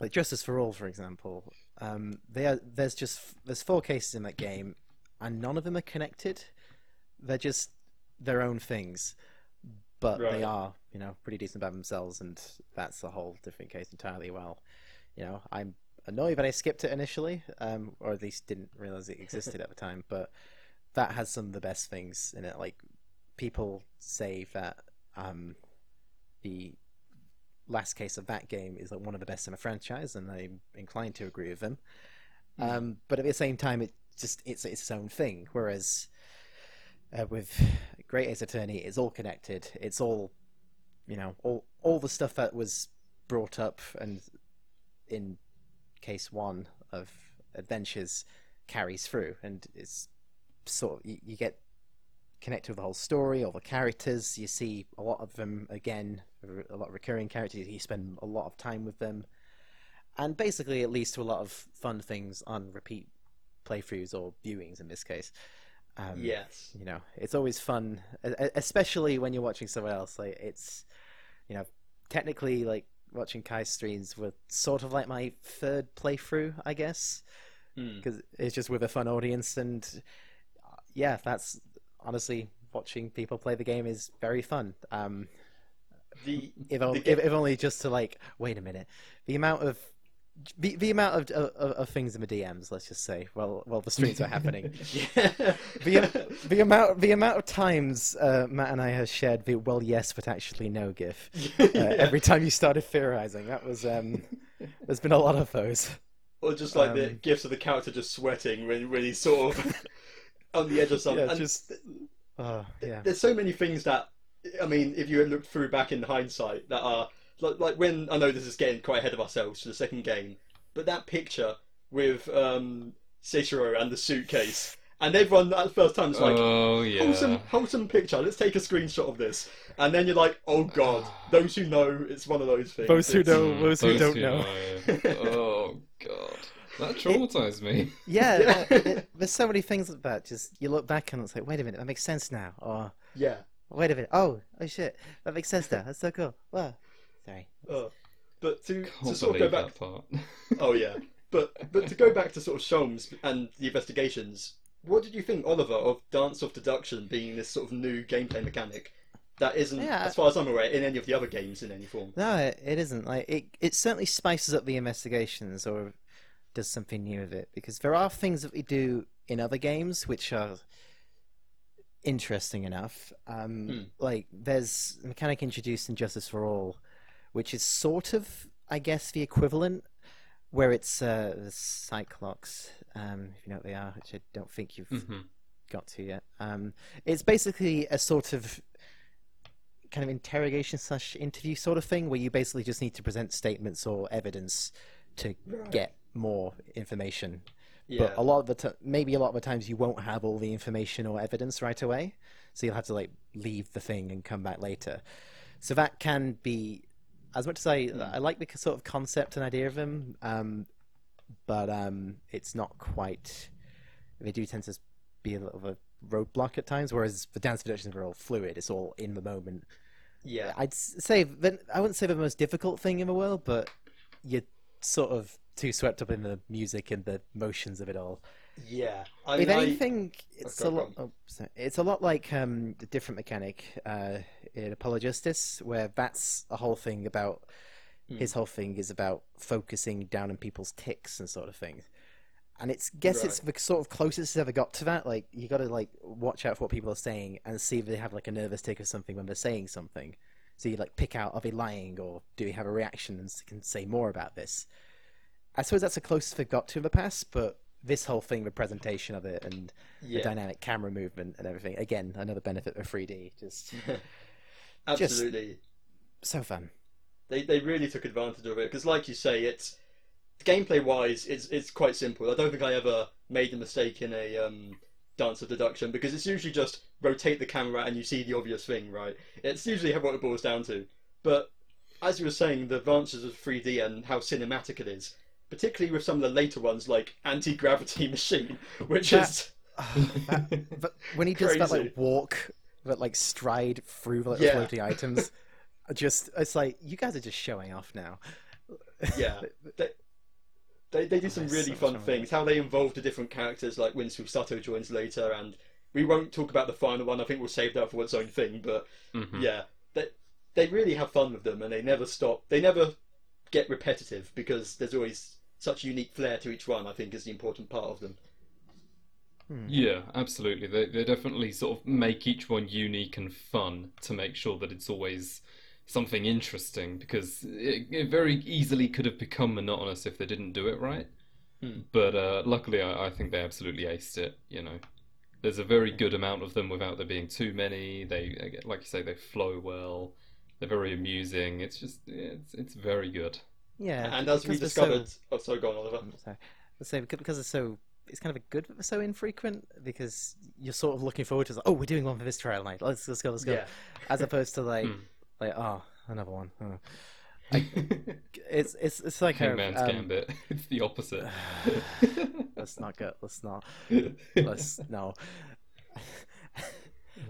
C: like Justice for All, for example. Um, they are there's just there's four cases in that game, and none of them are connected. They're just their own things, but
A: Right.
C: they are you know pretty decent by themselves, and that's a whole different case entirely. Well, you know I'm annoyed that I skipped it initially, um, or at least didn't realize it existed at the time, but that has some of the best things in it. Like people say that um, the last case of that game is like one of the best in the franchise, and I'm inclined to agree with them.
A: Mm.
C: Um, but at the same time, it just it's it's its own thing. Whereas uh, with Great Ace Attorney, it's all connected. It's all you know, all all the stuff that was brought up and in case one of adventures carries through, and it's sort of you, you get connected with the whole story, all the characters. You see a lot of them again, a lot of recurring characters. You spend a lot of time with them, and basically it leads to a lot of fun things on repeat playthroughs or viewings in this case. Um,
A: yes.
C: you know, it's always fun, especially when you're watching someone else. Like it's, you know, technically like watching Kai's streams were sort of like my third playthrough, I guess,
A: Mm.
C: because it's just with a fun audience, and uh, yeah, that's honestly watching people play the game is very fun. Um,
A: The
C: if,
A: ga-
C: if, if only just to like, wait a minute, the amount of the, the amount of, of of things in the DMs, let's just say, while while the streams are happening, the the amount the amount of times uh, Matt and I have shared the well yes but actually no gif uh, every time you started theorizing. That was um there's been a lot of those.
A: Or just like the
C: Um,
A: gifs of the character just sweating when when he's sort of on the edge of something.
C: yeah just uh, yeah.
A: There's so many things that I mean, if you had looked through back in hindsight, that are like, like when I know this is getting quite ahead of ourselves for the second game, but that picture with um, Cicero and the suitcase, and everyone that first time is like.
B: oh yeah.
A: Wholesome, wholesome picture. Let's take a screenshot of this, and then you're like, "Oh God!" Those who know, it's one of those things.
C: Those who
A: It's-
C: know- those who don't
B: who
C: know.
B: oh god, that traumatized me.
C: yeah
A: Yeah.
C: uh, it- there's so many things like that just you look back and it's like wait a minute that makes sense now or
A: Yeah.
C: wait a minute oh oh shit that makes sense now that's so cool wow sorry
A: Uh, but to, to sort of go back,
B: part.
A: oh yeah, but but to go back to sort of Sholmes and the investigations, what did you think, Oliver, of Dance of Deduction being this sort of new gameplay mechanic that isn't,
C: Yeah.
A: as far as I'm aware, in any of the other games in any form?
C: No, it, it isn't. Like it, it certainly spices up the investigations or does something new with it because there are things that we do in other games which are interesting enough. Um,
A: Hmm.
C: Like there's a mechanic introduced in Justice for All, which is sort of, I guess, the equivalent, where it's uh, the Psyche-Locks, um, if you know what they are, which I don't think you've
B: Mhm.
C: got to yet. Um, it's basically a sort of kind of interrogation slash interview sort of thing where you basically just need to present statements or evidence to
A: Right.
C: get more information.
A: Yeah.
C: But a lot of the t- maybe a lot of the times you won't have all the information or evidence right away, so you'll have to like leave the thing and come back later. So that can be, as much as I
A: Hmm.
C: I like the sort of concept and idea of them, um, but um, it's not quite. They do tend to be a little bit of a roadblock at times, whereas the dance productions are all fluid. It's all in the moment.
A: Yeah.
C: I'd say that I wouldn't say the most difficult thing in the world, but you're sort of too swept up in the music and the motions of it all.
A: Yeah. I
C: if
A: mean, I-
C: anything, it's a lot. Oh. It's a lot like um, the different mechanic uh, in Apollo Justice, where that's a whole thing about.
A: Hmm.
C: His whole thing is about focusing down on people's tics and sort of thing. And it's guess it's the sort of closest it's ever got to that. Like you got to like watch out for what people are saying and see if they have like a nervous tic or something when they're saying something. So you like pick out are they lying or do they have a reaction and can say more about this. I suppose that's the closest they've got to in the past, but this whole thing, the presentation of it and
A: yeah.
C: the dynamic camera movement and everything, again, another benefit of 3D. Just
A: Absolutely.
C: so fun.
A: They they really took advantage of it because, like you say, it's gameplay wise, it's it's quite simple. I don't think I ever made a mistake in a um, dance of deduction because it's usually just rotate the camera and you see the obvious thing, right? It's usually what it boils down to. But as you were saying, the advances of 3D and how cinematic it is, particularly with some of the later ones like Anti Gravity Machine, which
C: That-
A: is
C: that, but when he does that like walk, that like stride through like
A: Yeah.
C: floating items, just it's like you guys are just showing off now.
A: yeah. They, they, they do some really
C: so
A: fun things. How they involve the different characters, like when Susato joins later, and we won't talk about the final one. I think we'll save that for its own thing. But
B: Mhm.
A: yeah, they they really have fun with them, and they never stop. They never get repetitive because there's always such unique flair to each one. I think is the important part of them.
B: Yeah, absolutely. They they definitely sort of make each one unique and fun to make sure that it's always something interesting because it, it very easily could have become monotonous if they didn't do it right.
A: Hmm.
B: But uh, luckily, I, I think they absolutely aced it. You know, there's a very good amount of them without there being too many. They, like you say, they flow well. They're very amusing. It's just it's it's very good.
C: Yeah,
A: and as we
C: they're so-
A: discovered, oh, sorry, go on, Oliver.
C: Sorry. Becau- because it's so it's kind of a good but so infrequent because you're sort of looking forward to like, oh we're doing one for this trial night let's let's go let's go
A: Yeah.
C: as opposed to like
B: Hmm.
C: like oh another one oh. it's it's it's like a,
B: Hangman's
C: um,
B: Gambit. It's the opposite.
C: let's not go let's not let's no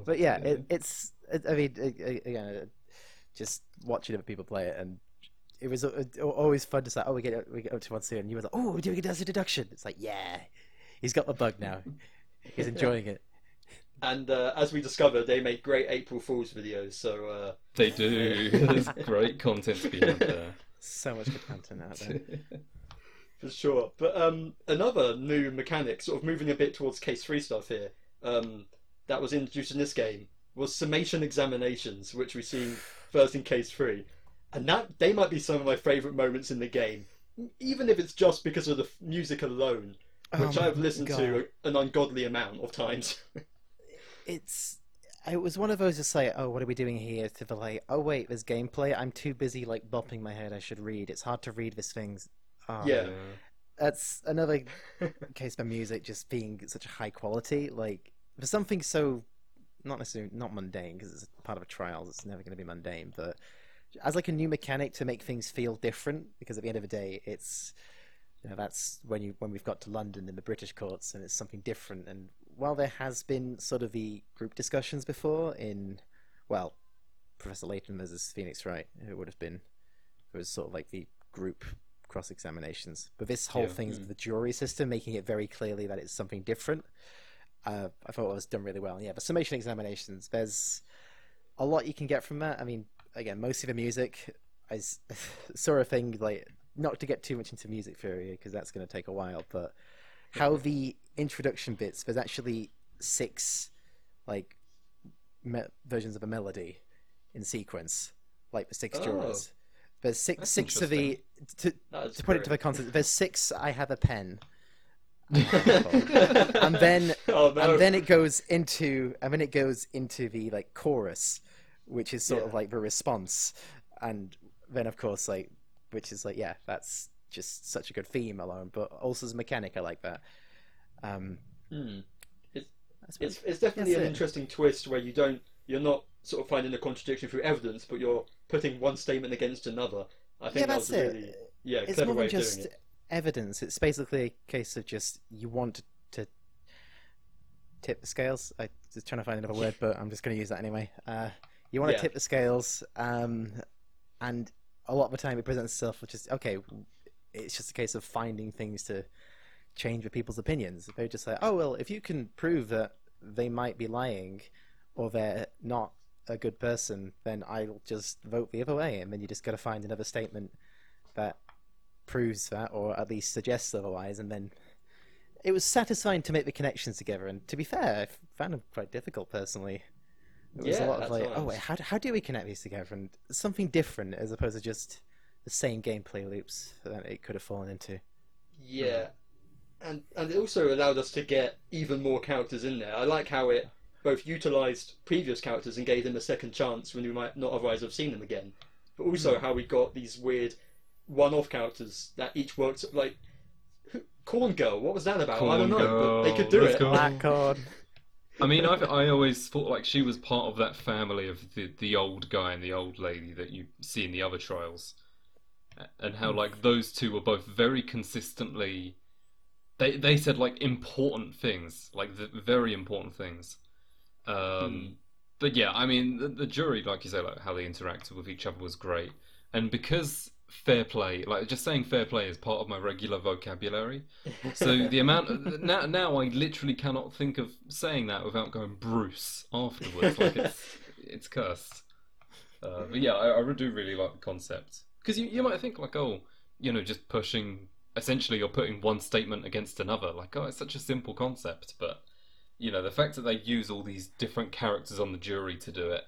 C: but yeah it, it's it, I mean it, again just watching other people play it and it was uh, always fun to say oh we get we get up to one soon and you were like oh we're doing a dance of deduction it's like yeah he's got the bug now he's enjoying it
A: And uh, as we discovered, they make great April Fools videos. So uh,
B: They do. There's great content to be had there.
C: so much good content out there
A: For sure. But um, another new mechanic, sort of moving a bit towards case three stuff here, um, that was introduced in this game was summation examinations, which we've seen first in case three, and that they might be some of my favourite moments in the game, even if it's just because of the music alone, oh which
C: Oh
A: I've listened
C: God.
A: to an ungodly amount of times.
C: it's it was one of those just like oh what are we doing here? to the like oh wait there's gameplay. I'm too busy like bopping my head. I should read. It's hard to read this thing's. Oh,
A: Yeah.
C: that's another case by music just being such a high quality. Like for something so not necessarily not mundane because it's part of a trial. It's never going to be mundane but as like a new mechanic to make things feel different because at the end of the day it's you know that's when you when we've got to london in the british courts and it's something different. And while there has been sort of the group discussions before in well professor layton versus phoenix wright it would have been it was sort of like the group cross examinations but this whole
B: Yeah.
C: thing the jury system making it very clearly that it's something different uh, i thought it was done really well. Yeah but summation examinations there's a lot you can get from that. I mean again most of the music. I saw a thing like not to get too much into music theory because that's going to take a while but how the introduction bits there's actually six like me- versions of a melody in sequence like the six
A: Oh.
C: jurors there's six
B: That's
C: six of the to, to put it to the context there's six i have a pen. And then
A: oh no.
C: and then it goes into and then it goes into the like chorus which is sort
A: Yeah.
C: of like the response and then of course like which is like yeah that's just such a good theme alone but also as a mechanic i like that um
A: Hmm.
C: I suppose-
A: It's it's definitely an
C: it.
A: interesting twist where you don't you're not sort of finding a contradiction through evidence, but you're putting one statement against another. I think
C: yeah
A: that
C: that's
A: was a
C: it
A: really yeah
C: it's
A: clever
C: more
A: way
C: than
A: of
C: just
A: doing it.
C: evidence it's basically a case of just you want to tip the scales i was trying to find another word but i'm just going to use that anyway uh You want to
A: Yeah.
C: tip the scales, um, and a lot of the time it presents itself with just okay. It's just a case of finding things to change with people's opinions. They're just say, oh well, if you can prove that they might be lying or they're not a good person, then I'll just vote the other way. And then you just got to find another statement that proves that, or at least suggests otherwise. And then it was satisfying to make the connections together. And to be fair, I found them quite difficult personally. It was
A: Yeah,
C: a lot of
A: at
C: like, oh wait, how how do we connect these together? And something different as opposed to just the same gameplay loops that it could have fallen into.
A: Yeah, hmm. and and it also allowed us to get even more characters in there. I like how it both utilized previous characters and gave them a second chance when we might not otherwise have seen them again, but also hmm. how we got these weird one-off characters that each worked like Corn Girl. What was that about? I don't
B: Corn
A: know, but they could do
B: let's
A: it.
B: go.
C: Black card.
B: I mean, I've, I always thought like she was part of that family of the the old guy and the old lady that you see in the other trials, and how like those two were both very consistently. They they said like important things, like the very important things. Um, But yeah, I mean, the, the jury, like you say, like how they interacted with each other was great, and because fair play, like just saying fair play is part of my regular vocabulary. So the amount of, now now I literally cannot think of saying that without going Bruce afterwards. Like it's it's cursed. Uh, but yeah, I, I do really like the concept because you you might think like oh you know just pushing essentially you're putting one statement against another like oh it's such a simple concept but you know the fact that they use all these different characters on the jury to do it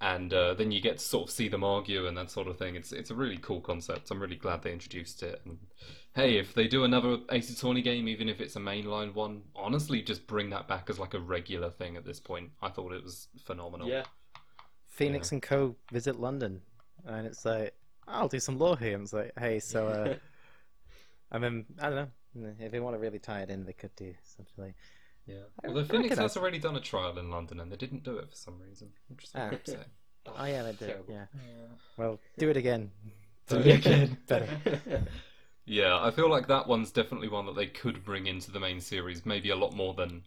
B: and uh, then you get to sort of see them argue and that sort of thing it's it's a really cool concept i'm really glad they introduced it and hey if they do another ace attorney game even if it's a mainline one honestly just bring that back as like a regular thing at this point i thought it was phenomenal
A: yeah,
C: Phoenix and Co. visit London, and it's like, I'll do some law here. And it's like, hey, so, uh, I mean, I don't know. If they want to really tie it in, they could do something like.
B: Yeah
C: I
B: although
C: reckon
B: phoenix has already done a trial in london and they didn't do it for some reason interesting to say.
C: Oh yeah, they did.
A: Terrible.
C: Yeah. Well, do it again.
B: Do it again.
C: Better.
B: Yeah, I feel like that one's definitely one that they could bring into the main series, maybe a lot more than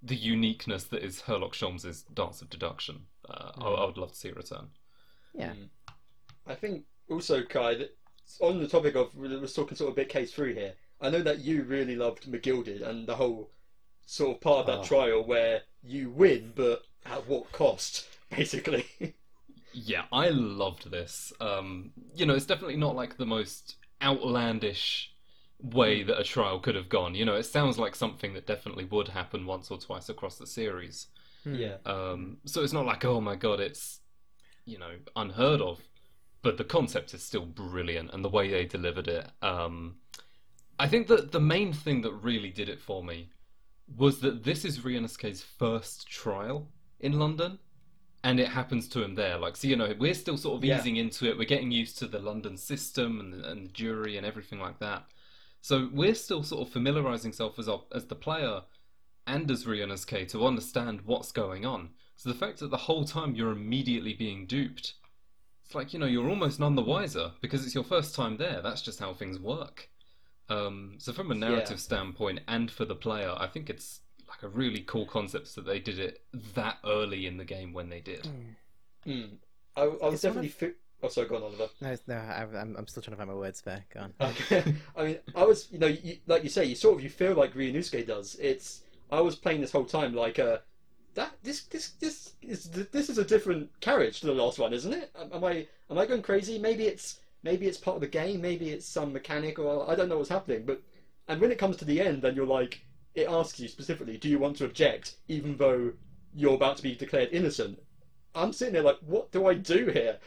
B: the uniqueness that is Herlock Sholmes' Dance of Deduction. Uh, I, I would love to see it return.
C: Yeah.
A: I think also Kai that on the topic of we was talking sort of a bit case through here. I know that you really loved McGilded and the whole sort of part of that
C: Oh.
A: trial where you win, but at what cost, basically.
B: Yeah, I loved this. Um, you know, it's definitely not like the most outlandish way that a trial could have gone. You know, it sounds like something that definitely would happen once or twice across the series.
A: yeah,
B: Um, so it's not like, oh my god, it's you know unheard of, but the concept is still brilliant, and the way they delivered it. Um, I think that the main thing that really did it for me was that this is Ryunosuke's first trial in mm. London, and it happens to him there. Like, so you know, we're still sort of
A: Yeah.
B: easing into it. We're getting used to the London system and the, and the jury and everything like that. So we're still sort of familiarizing ourselves as our, as the player and as Ryunosuke to understand what's going on. So the fact that the whole time you're immediately being duped, it's like you know you're almost none the wiser because it's your first time there. That's just how things work. Um, so from a narrative standpoint and for the player, I think it's like a really cool concept that they did it that early in the game when they did.
A: Hmm. I, I was
C: It's
A: definitely.
C: of-
A: Fi- oh, sorry, go on, Oliver.
C: No, no, I, I'm, I'm still trying to find my words there. Go on.
A: Okay. I mean, I was, you know, you, like you say, you sort of you feel like Ryunosuke does. It's I was playing this whole time like uh that this this this is this is a different carriage to the last one, isn't it? Am am I am I going crazy? Maybe it's maybe it's part of the game. Maybe it's some mechanic, or I don't know what's happening. But and when it comes to the end, then you're like, it asks you specifically, do you want to object, even though you're about to be declared innocent? I'm sitting there like, what do I do here?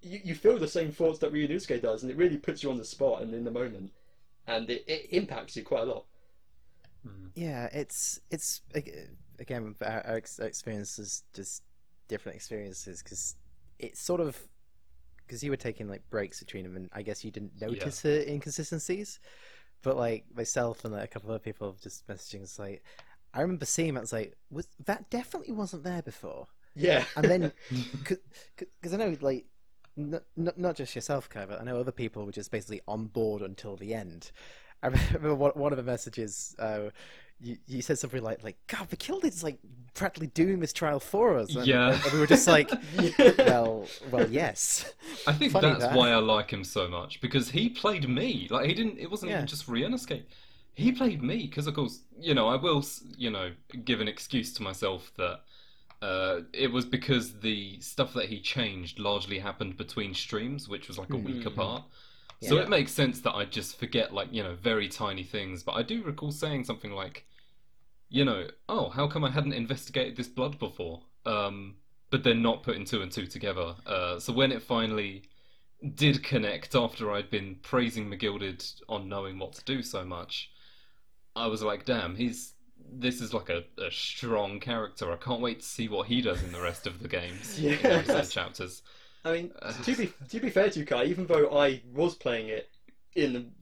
A: You, you feel the same thoughts that Ryunosuke does, and it really puts you on the spot and in the moment, and it, it impacts you quite a lot. Hmm.
C: Yeah, it's it's again our, our ex- experience is just different experiences because it's sort of because you were taking like breaks between them, and I guess you didn't notice the inconsistencies, but like myself and like, a couple of other people have just messaging us like, I remember seeing that, I was like, was that definitely wasn't there before,
A: Yeah,
C: and then because I know like. N- n- not just yourself, Kai, but I know other people were just basically on board until the end. I remember one, one of the messages uh, you, you said something like like God, Matilda's like practically doing this trial for us. And,
B: Yeah.
C: and we were just like, well, well, yes.
B: I think
C: Funny
B: that's
C: that.
B: why I like him so much because he played me. Like he didn't. It wasn't
C: Yeah.
B: even just Rihanna Escape. He played me because, of course, you know, I will, you know, give an excuse to myself that uh, it was because the stuff that he changed largely happened between streams, which was like a week
A: Mhm.
B: apart. So
A: Yeah.
B: it makes sense that I just forget, like, you know, very tiny things. But I do recall saying something like, you know, oh, how come I hadn't investigated this blood before? Um, but then not putting two and two together. Uh, so when it finally did connect after I'd been praising McGilded on knowing what to do so much, I was like, damn, he's this is like a, a strong character. I can't wait to see what he does in the rest of the games. in the rest of the
A: Yes.
B: chapters.
A: I mean, to be to be fair to you, Kai, even though I was playing it in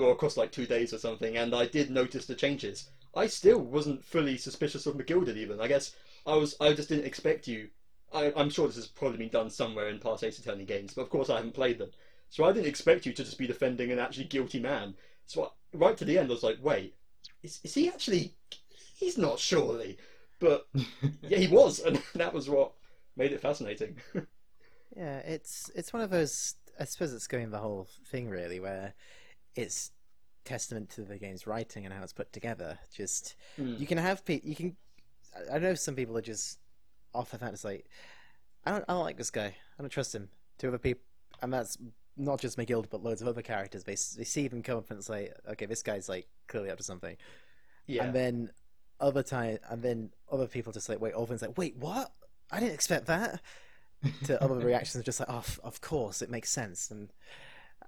A: or across like two days or something, and I did notice the changes, I still wasn't fully suspicious of McGilded. Even I guess I was. I just didn't expect you. I, I'm sure this has probably been done somewhere in past Ace Attorney games, but of course I haven't played them, so I didn't expect you to just be defending an actually guilty man. So I, right to the end, I was like, wait, is is he actually? He's not surely, but yeah, he was, and that was what made it fascinating.
C: Yeah, it's it's one of those. I suppose it's going the whole thing really, where it's testament to the game's writing and how it's put together. Just
A: Hmm.
C: you can have people. You can. I- I know some people are just off the fact it's like, I don't. I don't like this guy. I don't trust him. To other people, and that's not just McGild, but loads of other characters. They they see them come up and it's like, okay, this guy's like clearly up to something.
A: yeah.
C: And then other time, and then other people just like, wait, Orphan's like, wait, what? I didn't expect that. to other reactions, just like, oh, f- of course, it makes sense, and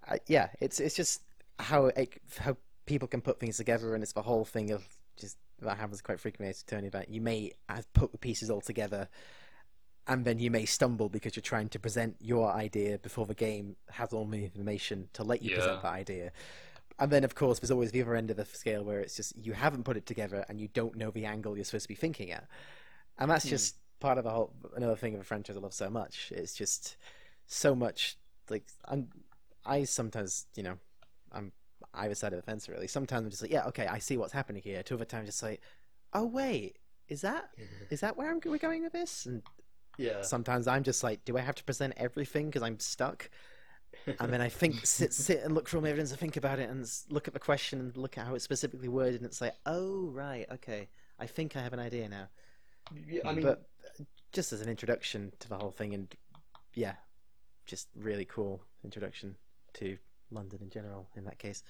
C: I, yeah, it's it's just how it, how people can put things together, and it's the whole thing of just that happens quite frequently to Tony about you may have put the pieces all together, and then you may stumble because you're trying to present your idea before the game has all the information to let you present
B: Yeah.
C: that idea. And then, of course, there's always the other end of the scale where it's just you haven't put it together and you don't know the angle you're supposed to be thinking at, and that's
A: Hmm.
C: just part of the whole another thing of a franchise I love so much. It's just so much like I'm. I sometimes, you know, I'm either side of the fence really. Sometimes I'm just like, yeah, okay, I see what's happening here. To other times, just like, oh wait, is that is that where I'm, we're going with this? And
A: yeah.
C: sometimes I'm just like, do I have to present everything because I'm stuck? And then I think, sit, sit and look for all my evidence and think about it and look at the question and look at how it's specifically worded. And it's like, oh, right, okay. I think I have an idea now.
A: Yeah, I mean,
C: but uh, just as an introduction to the whole thing, and yeah, just really cool introduction to London in general in that case.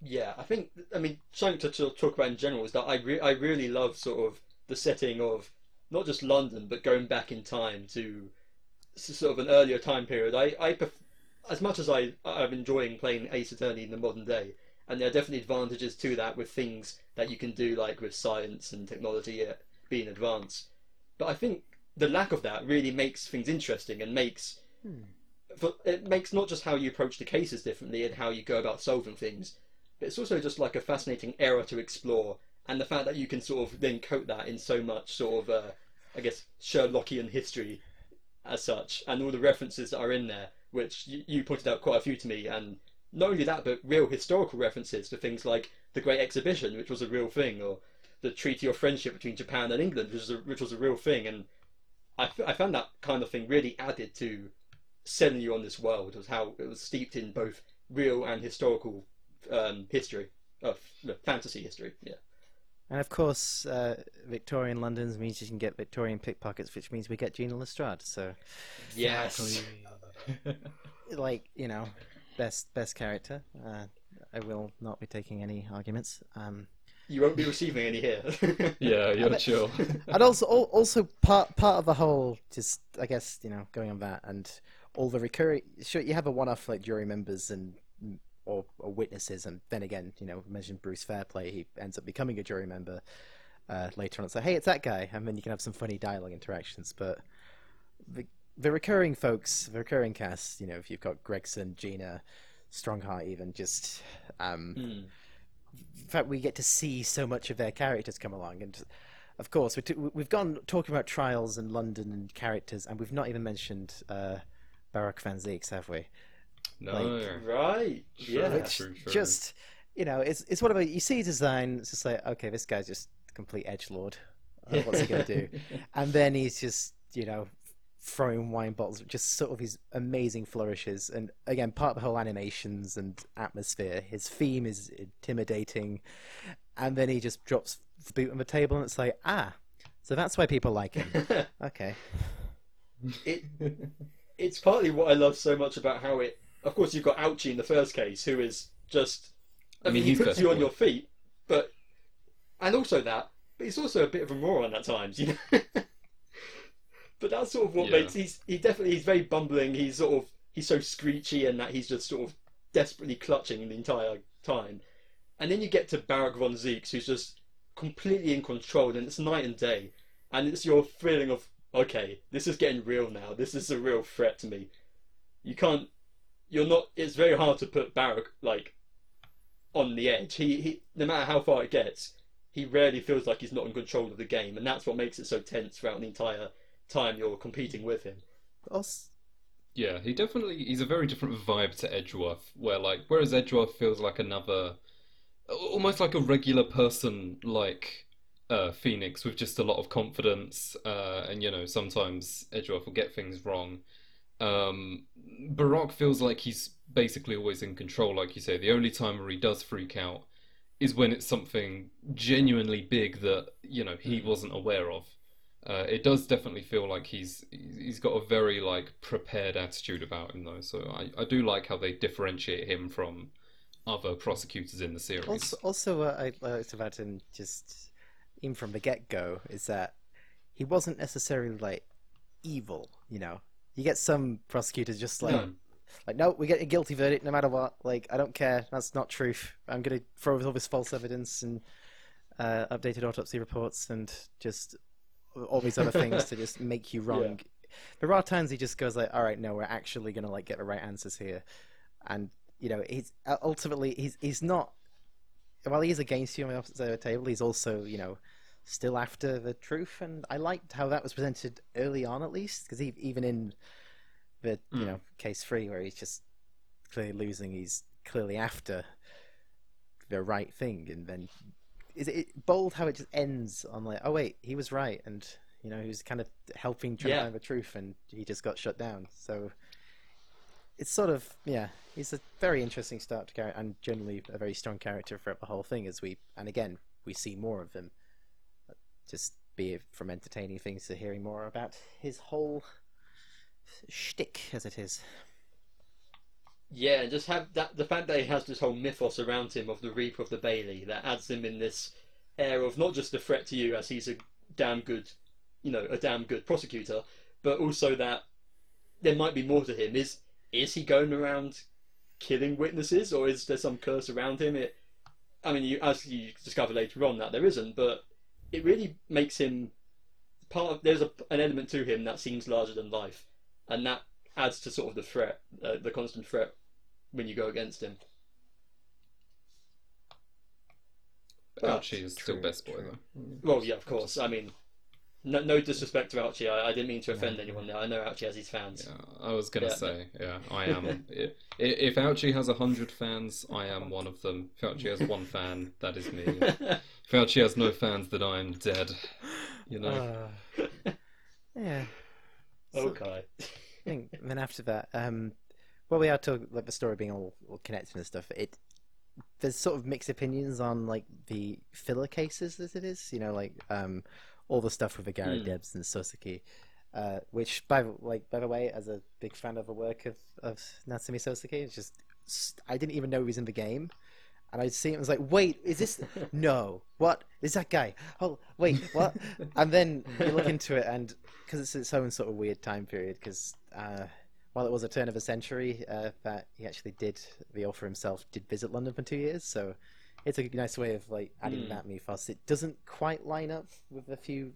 A: yeah, I think I mean something to, to talk about in general is that I re- I really love sort of the setting of not just London but going back in time to sort of an earlier time period. I I pref- as much as I I'm enjoying playing Ace Attorney in the modern day, and there are definitely advantages to that with things that you can do like with science and technology uh, being advanced. But I think the lack of that really makes things interesting and makes
C: Hmm.
A: For, it makes not just how you approach the cases differently and how you go about solving things, but it's also just like a fascinating era to explore, and the fact that you can sort of then coat that in so much sort of, uh, I guess, Sherlockian history as such, and all the references that are in there, which you, you pointed out quite a few to me, and not only that, but real historical references to things like the Great Exhibition, which was a real thing, or the Treaty of Friendship between Japan and England, which was a, which was a real thing, and I, I found that kind of thing really added to selling you on this world was how it was steeped in both real and historical um, history, uh, fantasy history. Yeah,
C: And of course, uh, Victorian London's means you can get Victorian pickpockets, which means we get Gina Lestrade. So,
A: yes,
C: like you know, best best character. Uh, I will not be taking any arguments. Um,
A: you won't be receiving any here.
B: yeah, you're
C: bet-
B: chill.
C: and also also part part of the whole just I guess you know going on that and all the recurring sure you have a one off like jury members and or, or witnesses and then again you know mentioned Bruce Fairplay he ends up becoming a jury member uh, later on and say hey it's that guy and then you can have some funny dialogue interactions but the the recurring folks the recurring cast you know if you've got Gregson Gina Stronghart even just um
A: Hmm.
C: in fact, we get to see so much of their characters come along, and of course, we t- we've gone talking about trials and London and characters, and we've not even mentioned uh, Barok van Zieks, have we?
B: No.
A: Right.
B: Sure.
A: Yeah.
C: Which
B: true, true.
C: just you know, it's it's whatever you see design. It's just like, okay, this guy's just a complete edge lord. Uh, what's he gonna do? And then he's just, you know, throwing wine bottles, just sort of his amazing flourishes. And again, part of the whole animations and atmosphere. His theme is intimidating, and then he just drops the boot on the table, and it's like, ah, so that's why people like him. Okay.
A: it it's partly what I love so much about how it. Of course, you've got Auchi in the first case, who is just. I,
B: I mean,
A: he puts you on your feet, but and also that, but he's also a bit of a moron at times, you know. but that's sort of what
B: Yeah.
A: makes he's he definitely he's very bumbling. He's sort of he's so screechy and that he's just sort of desperately clutching the entire time. And then you get to Barok van Zieks, who's just completely in control, and it's night and day. And it's your feeling of okay, this is getting real now. This is a real threat to me. You can't. You're not. It's very hard to put Barok like on the edge. He, he no matter how far it gets, he rarely feels like he's not in control of the game, and that's what makes it so tense throughout the entire time you're competing with him.
C: Also,
B: Yeah, he definitely he's a very different vibe to Edgeworth, where like whereas Edgeworth feels like another almost like a regular person like uh Phoenix with just a lot of confidence, uh and you know, sometimes Edgeworth will get things wrong. Um Barok feels like he's basically always in control, like you say. The only time where he does freak out is when it's something genuinely big that, you know, he wasn't aware of. Uh, it does definitely feel like he's he's got a very like prepared attitude about him though. So I, I do like how they differentiate him from other prosecutors in the series.
C: also, also what I liked about him, just even from the get go, is that he wasn't necessarily like evil. You know, you get some prosecutors just like,
B: No.
C: like, no, we get a guilty verdict no matter what. Like, I don't care. That's not truth. I'm gonna throw all this false evidence and uh, updated autopsy reports and just all these other things to just make you wrong. There are times he just goes like, all right, no, we're actually gonna like get the right answers here, and you know, he's uh, ultimately he's he's not. While he is against you on the opposite side of the table, he's also you know still after the truth, and I liked how that was presented early on, at least, because even in the you
B: Mm.
C: know case three where he's just clearly losing, he's clearly after the right thing, and then is it bold how it just ends on like, oh wait, he was right, and you know he was kind of helping try to
A: Yeah.
C: the truth, and he just got shut down. So it's sort of yeah, he's a very interesting start to character, and generally a very strong character throughout the whole thing. As we and again we see more of him, just be it from entertaining things to hearing more about his whole shtick as it is.
A: Yeah, just have that the fact that he has this whole mythos around him of the Reaper of the Bailey that adds him in this air of not just a threat to you as he's a damn good, you know, a damn good prosecutor, but also that there might be more to him. Is is he going around killing witnesses, or is there some curse around him? It, I mean, you as you discover later on that there isn't, but it really makes him part of. There's a, an element to him that seems larger than life, and that adds to sort of the threat, uh, the constant threat when you go against him.
B: Archie is still best boy though.
A: Well, yeah, of course. I mean, no, no disrespect to Auchi. I, I didn't mean to offend anyone there. I know Auchi has his fans.
B: Yeah, I was gonna
A: Yeah.
B: say, yeah, I am. i- i- if Auchi has a hundred fans, I am one of them. If Auchi has one fan, that is me. If Auchi has no fans, then I am dead. You know.
C: Uh, yeah. So-
A: okay.
C: I think and then after that, um, well, we are talking like the story being all, all connected and stuff. It there's sort of mixed opinions on like the filler cases as it is. You know, like um, all the stuff with the Gary
A: Hmm.
C: Debs and Soseki. Uh, which, by the- like by the way, as a big fan of the work of of Natsume Soseki, it's just I didn't even know he was in the game, and I'd see it and was like, wait, is this? no, what is that guy? Oh, wait, what? and then you look into it, and because it's its own sort of weird time period, because uh, while it was a turn of a century, uh, that he actually did the author himself did visit London for two years, so it's a nice way of like adding
A: Hmm.
C: that mythos. It doesn't quite line up with a few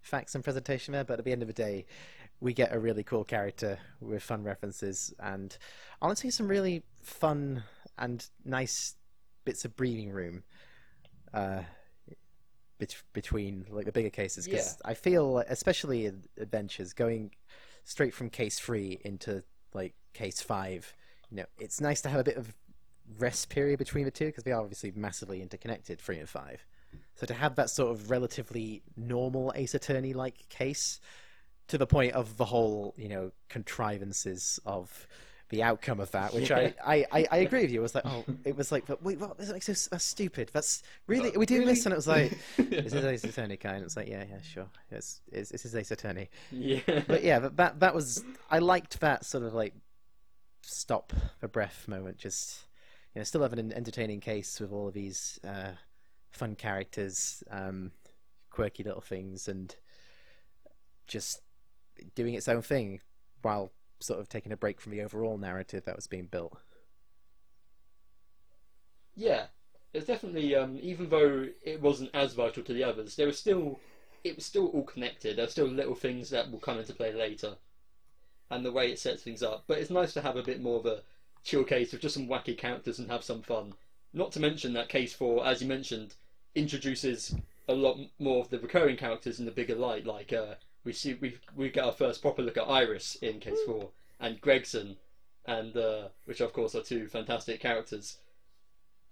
C: facts and presentation there, but at the end of the day, we get a really cool character with fun references and honestly some really fun and nice bits of breathing room uh, bet- between like the bigger cases because I feel especially in adventures going straight from case three into like case five, you know, it's nice to have a bit of rest period between the two because they are obviously massively interconnected, three and five. So to have that sort of relatively normal Ace Attorney like case to the point of the whole, you know, contrivances of the outcome of that, which
A: Yeah.
C: I, I, I, I agree with you. It was like, oh, it was like, but wait, what? This makes so that's stupid. That's really, are we doing this? And it was like, is this Ace Attorney kind? It's like, yeah, yeah, sure. It's, it's, this is Ace Attorney.
A: Yeah.
C: But yeah, but that that was I liked that sort of like stop for breath moment. Just you know, still have an entertaining case with all of these uh, fun characters, um, quirky little things, and just doing its own thing while sort of taking a break from the overall narrative that was being built.
A: Yeah, it's definitely um, even though it wasn't as vital to the others, there was still it was still all connected. There were still little things that will come into play later, and the way it sets things up. But it's nice to have a bit more of a chill case with just some wacky characters and have some fun. Not to mention that case four, as you mentioned, introduces a lot more of the recurring characters in the bigger light. Like uh, we see we we get our first proper look at Iris in case four and Gregson, and uh, which of course are two fantastic characters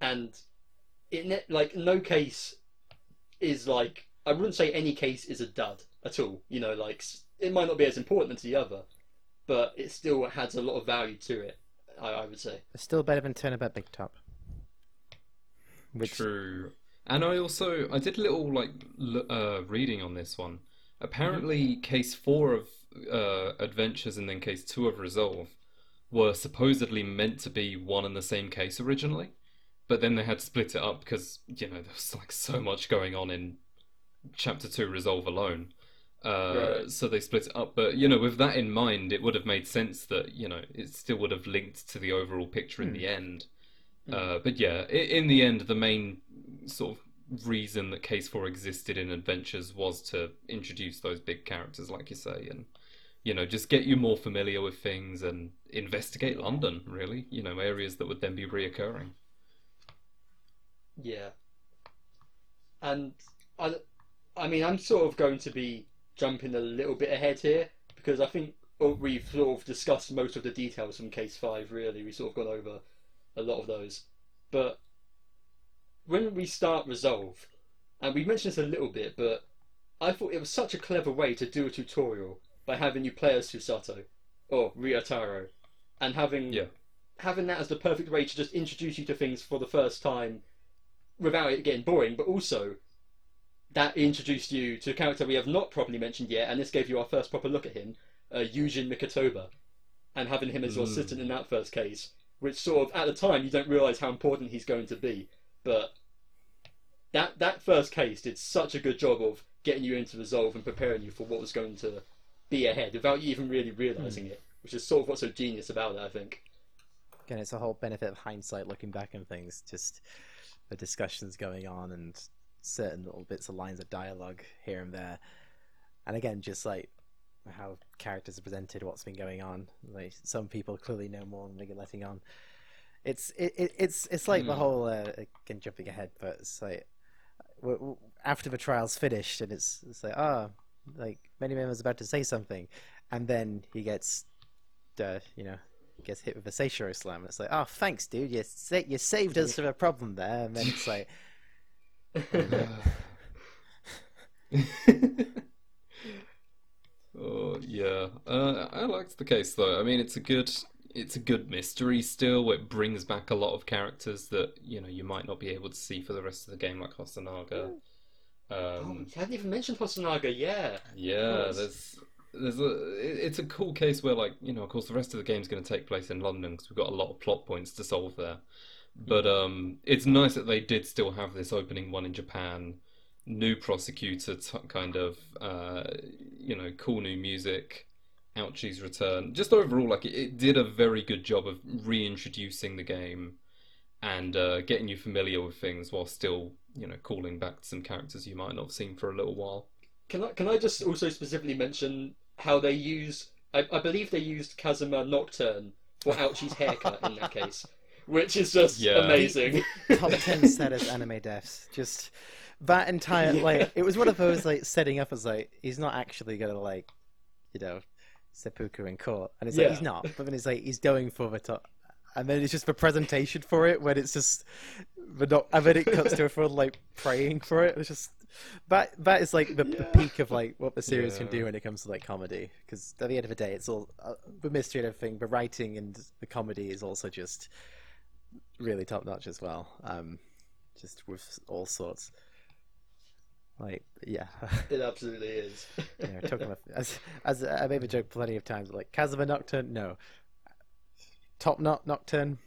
A: and it ne- like no case is like I wouldn't say any case is a dud at all. You know, like it might not be as important as the other, but it still has a lot of value to it. I, I would say.
C: It's still better than Turnabout Big Top. Which
B: True. And I also I did a little like l- uh, reading on this one. Apparently, case four of uh, Adventures and then case two of Resolve were supposedly meant to be one and the same case originally, but then they had to split it up because you know there was like so much going on in chapter two Resolve alone. Uh,
A: Right.
B: So they split it up, but you know, with that in mind, it would have made sense that you know it still would have linked to the overall picture in the end. Uh, but yeah, in the end, the main sort of reason that Case 4 existed in Adventures was to introduce those big characters, like you say, and, you know, just get you more familiar with things and investigate London, really. You know, areas that would then be reoccurring.
A: Yeah. And I, I mean, I'm sort of going to be jumping a little bit ahead here because I think oh, we've sort of discussed most of the details from Case 5, really. We've sort of gone over a lot of those. But when we start Resolve, and we mentioned this a little bit, but I thought it was such a clever way to do a tutorial by having you play as Susato or Ryotaro and having
B: Yeah.
A: having that as the perfect way to just introduce you to things for the first time without it getting boring, but also that introduced you to a character we have not properly mentioned yet, and this gave you our first proper look at him, uh, Yujin Mikotoba, and having him as your
B: Mm.
A: assistant in that first case, which sort of at the time you don't realise how important he's going to be, but that that first case did such a good job of getting you into resolve and preparing you for what was going to be ahead without you even really realising it, which is sort of what's so genius about it, I think.
C: again, it's a whole benefit of hindsight, looking back on things. Just the discussions going on and certain little bits of lines of dialogue here and there, and again, just like how characters are presented, what's been going on. Like some people clearly know more than they're letting on. It's it, it it's it's like the
B: Hmm.
C: whole uh, again jumping ahead, but it's like w- w- after the trial's finished, and it's it's like ah, like many members about to say something, and then he gets, uh, you know, gets hit with a Seishiro slam. and It's like, oh, thanks, dude. You sa- you saved us from a problem there. And then it's like,
B: oh yeah, uh, I liked the case though. I mean, it's a good, it's a good mystery still. It brings back a lot of characters that you know you might not be able to see for the rest of the game, like Hosonaga.
A: Oh,
B: Um,
A: you hadn't even mentioned Hosonaga, yeah.
B: yeah, there's there's a it's a cool case where like you know of course the rest of the game's going to take place in London because we've got a lot of plot points to solve there. But um, it's nice that they did still have this opening one in Japan, new prosecutor t- kind of uh, you know cool new music, Auchi's return. Just overall, like it, it did a very good job of reintroducing the game and uh, getting you familiar with things while still you know calling back to some characters you might not have seen for a little while.
A: Can I can I just also specifically mention how they use? I, I believe they used Kazuma Nocturne for Auchi's haircut in that case, which is just
B: Yeah.
A: amazing.
C: top 10 saddest anime deaths. Just that entire,
A: Yeah.
C: like, it was one of those, like, setting up as, like, he's not actually gonna, like, you know, seppuku in court. And it's like, he's not. But then it's like, he's going for the top. and then it's just the presentation for it when it's just, the not, and then it cuts to a everyone like praying for it. It's just that that is like the, the peak of like what the series can do when it comes to like comedy. Because at the end of the day, it's all uh, the mystery and everything. The writing and the comedy is also just really top notch as well. Um, just with all sorts. Like yeah,
A: It absolutely is.
C: you know, talking about as as I made a joke plenty of times. Like Kazuma Nocturne, no. Top Knot Nocturne.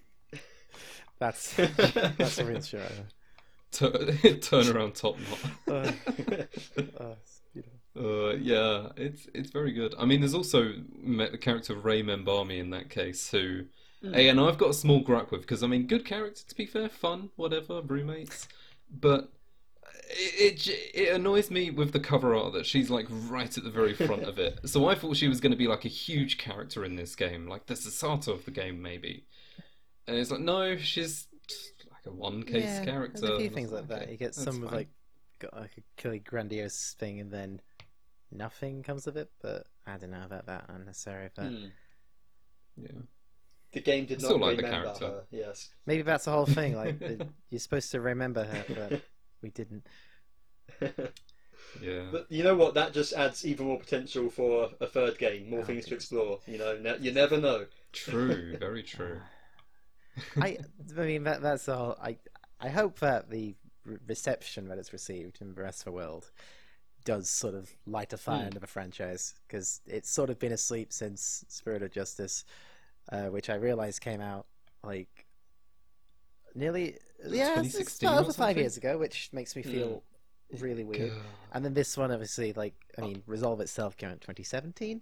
C: That's that's a real show.
B: Tur- turn around top knot.
C: Uh, uh, you know.
B: Uh, yeah, it's it's very good. I mean, there's also the character of Rei Membami in that case, who, hey, and I've got a small gripe with because I mean, good character to be fair, fun, whatever, roommates, but it, it it annoys me with the cover art that she's like right at the very front of it. So I thought she was going to be like a huge character in this game, like the Susato of the game, maybe. And it's like, no, she's like a one case
C: Yeah,
B: character.
C: There's a few things
B: was
C: like that.
B: okay,
C: You get some with
B: fine.
C: like got like a really grandiose thing, and then nothing comes of it. But I don't know about that unnecessary. But
A: Hmm.
B: yeah.
A: The game did
B: I
A: not
B: still like the
A: remember
B: character.
A: her. Yes.
C: maybe that's the whole thing. Like the- you're supposed to remember her, but we didn't.
B: Yeah.
A: But you know what? That just adds even more potential for a third game. More
C: Oh,
A: things to explore. You know, ne- you never know.
B: True, very true.
C: I, I mean, that that's all. I, I hope that the reception that it's received in the rest of the world does sort of light a fire
A: Hmm.
C: under the franchise because it's sort of been asleep since Spirit of Justice, uh, which I realized came out like nearly yeah, it's- it's
B: 2016
C: about over five years ago, which makes me feel really weird. And then this one, obviously, like I mean, Resolve itself came out in 2017,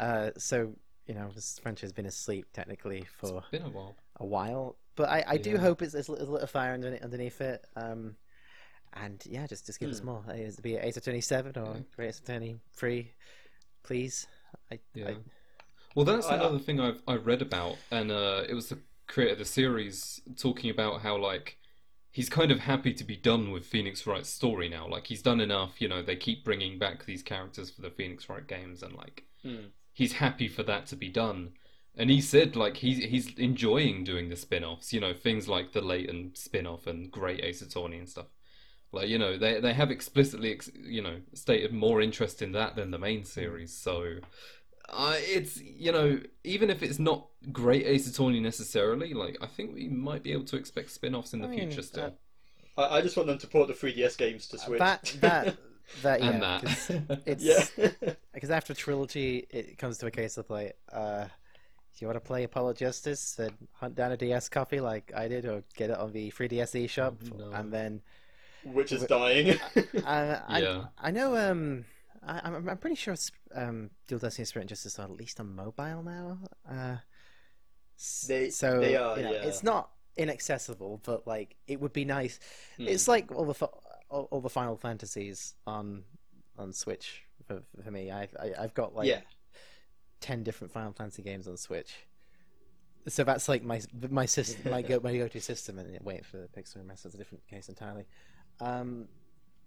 C: uh, so you know this franchise has been asleep technically for
B: It's been a while.
C: a while. But I, I do
B: Yeah.
C: hope it's, there's a little fire underneath, underneath it. Um, and yeah, just just give us
A: Hmm.
C: more. Is- Be Ace Attorney Seven or
B: Yeah.
C: Great Ace Attorney Three, please. I,
B: Yeah.
C: I,
B: Well, that's
A: I- I-
B: another thing I've I read about, and uh, it was the creator of the series talking about how like he's kind of happy to be done with Phoenix Wright's story now. Like he's done enough. You know, they keep bringing back these characters for the Phoenix Wright games, and like
A: Hmm.
B: he's happy for that to be done. And he said like he's he's enjoying doing the spin-offs, you know, things like the Layton spin-off and Great Ace Attorney and stuff. Like, you know, they they have explicitly ex- you know, stated more interest in that than the main series. So uh, it's you know, even if it's not Great Ace Attorney necessarily, like I think we might be able to expect spin-offs in the
C: I mean,
B: future still.
A: I, I just want them to port the 3DS games to Switch.
C: that that that yeah,
B: and that.
C: 'cause it's
A: yeah.
C: because after trilogy, it comes to a case of like, uh, do you want to play Apollo Justice? Then hunt down a DS copy like I did, or get it on the 3DS eShop,
B: Oh, no.
C: and then
A: Which is dying.
C: Uh, I,
B: Yeah.
C: I know. Um, I, I'm, I'm pretty sure um, Dual Destiny Spirit and Justice are at least on mobile now. Uh,
A: They-
C: so
A: they are,
C: you know,
A: yeah.
C: It's not inaccessible, but like it would be nice.
A: Hmm.
C: It's like all the all, all the Final Fantasies on on Switch for, for me. I, I I've got like
A: yeah.
C: ten different Final Fantasy games on Switch. So that's like my my system, my go my go to system, and wait for the Pixel Remaster is a different case entirely. Um,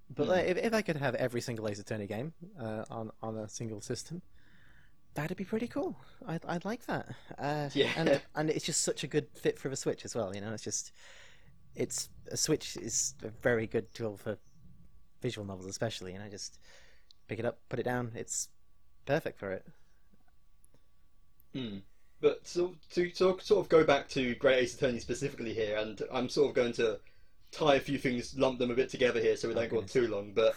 C: but
A: Hmm.
C: if, if I could have every single Ace Attorney game uh, on on a single system, that'd be pretty cool. I'd I'd like that. Uh,
A: Yeah.
C: and and it's just such a good fit for the Switch as well. You know, it's just it's a Switch is a very good tool for visual novels, especially. You know, just pick it up, put it down. It's perfect for it.
A: Hmm. But so, to sort sort of go back to Great Ace Attorney specifically here, and I'm sort of going to tie a few things, lump them a bit together here, so we
C: Oh,
A: don't go on too long. But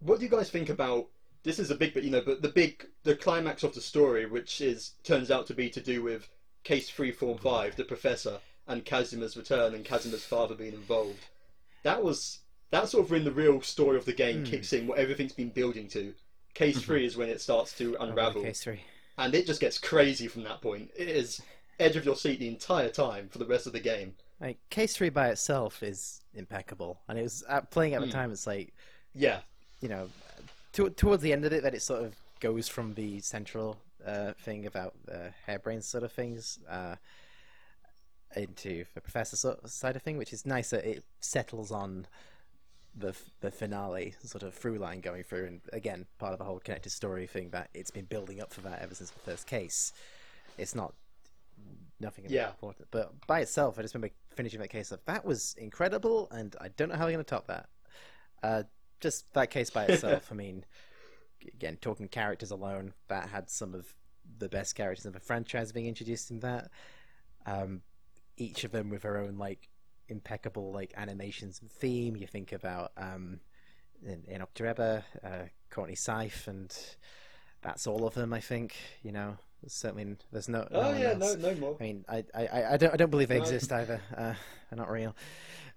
A: what do you guys think about? This is a big but you know, but the big, the climax of the story, which is turns out to be to do with Case Three Form Five, the Professor, and Kazuma's return, and Kazuma's father being involved. That was that's sort of when the real story of the game
C: Hmm.
A: kicks in, what everything's been building to. Case
B: Mhm.
A: Three is when it starts to
C: Oh,
A: unravel
C: Case three.
A: and it just gets crazy from that point. It is edge of your seat the entire time for the rest of the game.
C: Like Case Three by itself is impeccable, and it was uh, playing at the
A: Hmm.
C: time. It's like
A: Yeah,
C: you know, to, towards the end of it, that it sort of goes from the central uh, thing about the harebrained sort of things uh, into the professor sort of side of thing, which is nicer. it settles on the the finale sort of through line going through, and again, part of the whole connected story thing that it's been building up for that ever since the first case. It's not nothing
A: Yeah.
C: important. But by itself, I just remember finishing that case of that was incredible, and I don't know how they're going to top that. Uh, just that case by itself. I mean, again, talking characters alone, that had some of the best characters in the franchise being introduced in that. Um, each of them with their own like impeccable like animations and theme. You think about um, in, in Octoreba, uh, Courtney Sithe, and that's all of them. I think you know. There's certainly, there's no. no
A: Oh
C: one
A: yeah,
C: else.
A: no, no more.
C: I mean, I, I, I don't, I don't believe they
A: No.
C: exist either. Uh, they're not real.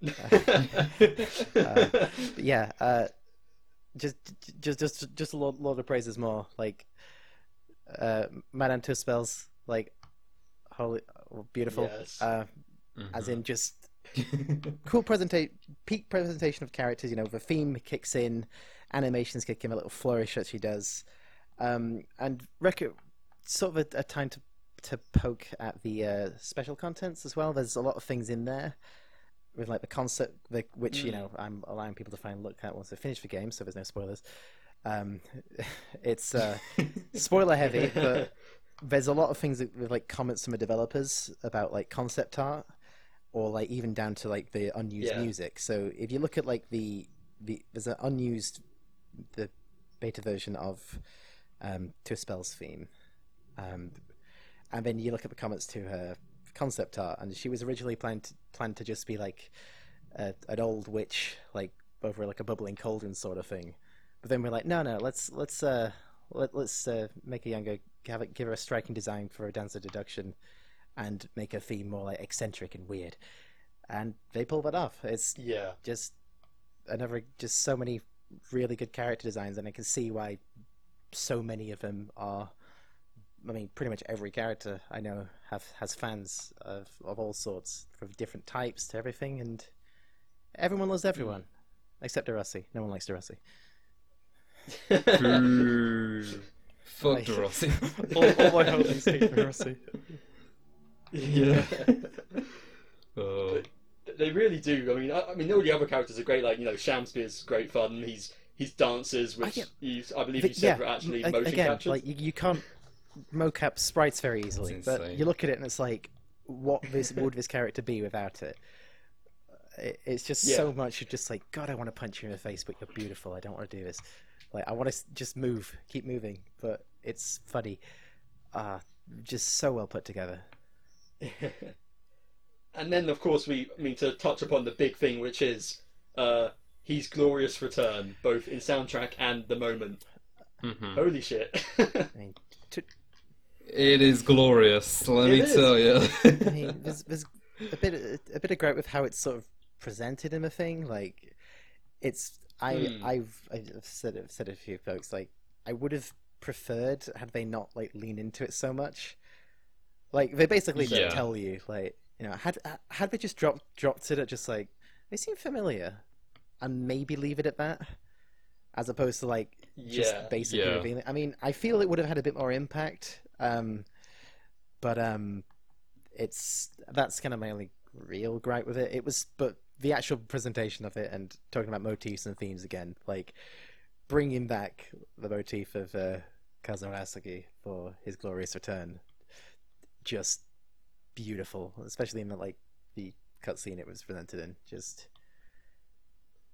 C: Uh, but yeah, uh, just, just, just, just a lot, lot of praises more. Like, uh, Madame Tusspells, like, holy, beautiful.
A: Yes.
C: Uh, as
B: Mhm.
C: in just cool presentation, peak presentation of characters. You know, the theme kicks in, animations kick in, a little flourish that she does, um, and rec- sort of a, a time to to poke at the uh, special contents as well. There's a lot of things in there with like the concept, the, which you
A: Mm.
C: know I'm allowing people to find look at once they finish the game, so there's no spoilers. Um, it's uh, spoiler heavy, but there's a lot of things that, with like comments from the developers about like concept art or like even down to like the unused
A: Yeah.
C: music. So if you look at like the the there's an unused the beta version of um, Tusspells theme, um, and then you look at the comments to her concept art, and she was originally planned to, planned to just be like a, an old witch, like over like a bubbling cauldron sort of thing. But then we're like, no, no, let's let's uh, let, let's uh, make a younger, have it, give her a striking design for a Dance of Deduction, and make her theme more like eccentric and weird. And they pulled that off. It's
A: yeah.
C: just another, just so many really good character designs, and I can see why so many of them are. I mean, pretty much every character I know have has fans of of all sorts, from different types to everything, and everyone loves everyone, except Derossi. No one likes Derossi.
B: Fuck
C: Right.
B: Derossi.
C: all, all my holdings hate Derossi.
A: yeah.
B: Oh.
A: They really do. I mean, I, I mean, all the other characters are great. Like you know, Shamspeare's great fun. He's he's dances, which
C: yeah.
A: he's, I believe
C: But
A: you said were
C: yeah,
A: actually
C: a-
A: motion
C: again,
A: captured.
C: like you, you can't mocap sprites very easily. But you look at it and it's like, what this would this character be without it? It- It's just so much. You're just like, God, I want to punch you in the face, but you're beautiful. I don't want to do this. Like, I want to just move, keep moving, but it's funny. Ah, just so well put together.
A: and then, of course, we I mean to touch upon the big thing, which is uh, his glorious return, both in soundtrack and the moment.
B: Mhm.
A: Holy shit!
C: I mean, to,
B: It is glorious, let
A: It
B: me
A: is.
B: tell you.
C: I mean, there's, there's a bit a bit of gripe with how it's sort of presented in the thing. Like, it's I
A: Hmm.
C: I've I've said it said it to a few folks. Like, I would have preferred had they not like lean into it so much. Like, they basically just
B: Yeah.
C: tell you like you know had had they just dropped dropped it at just like they seem familiar, and maybe leave it at that, as opposed to like just
A: yeah,
C: basically
B: Yeah.
C: revealing. I mean, I feel it would have had a bit more impact. Um, but um, it's that's kind of my only real gripe with it. It was, but the actual presentation of it and talking about motifs and themes again, like bringing back the motif of uh, Kazuma Asogi for his glorious return, just beautiful, especially in the like the cutscene it was presented in. Just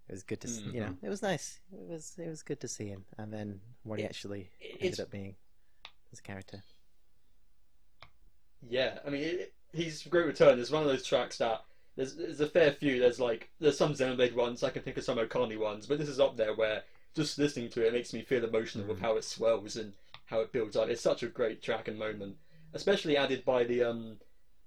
C: it was good to see, you know, it was nice. It was it was good to see him, and then what he actually
A: it's-
C: ended up being as a character.
A: Yeah, I mean, it, he's Great Return is one of those tracks that there's, there's a fair few. There's like there's some Xenoblade ones. I can think of some Okami ones, but this is up there where just listening to it, it makes me feel emotional with how it swells and how it builds up. It's such a great track and moment, especially added by the um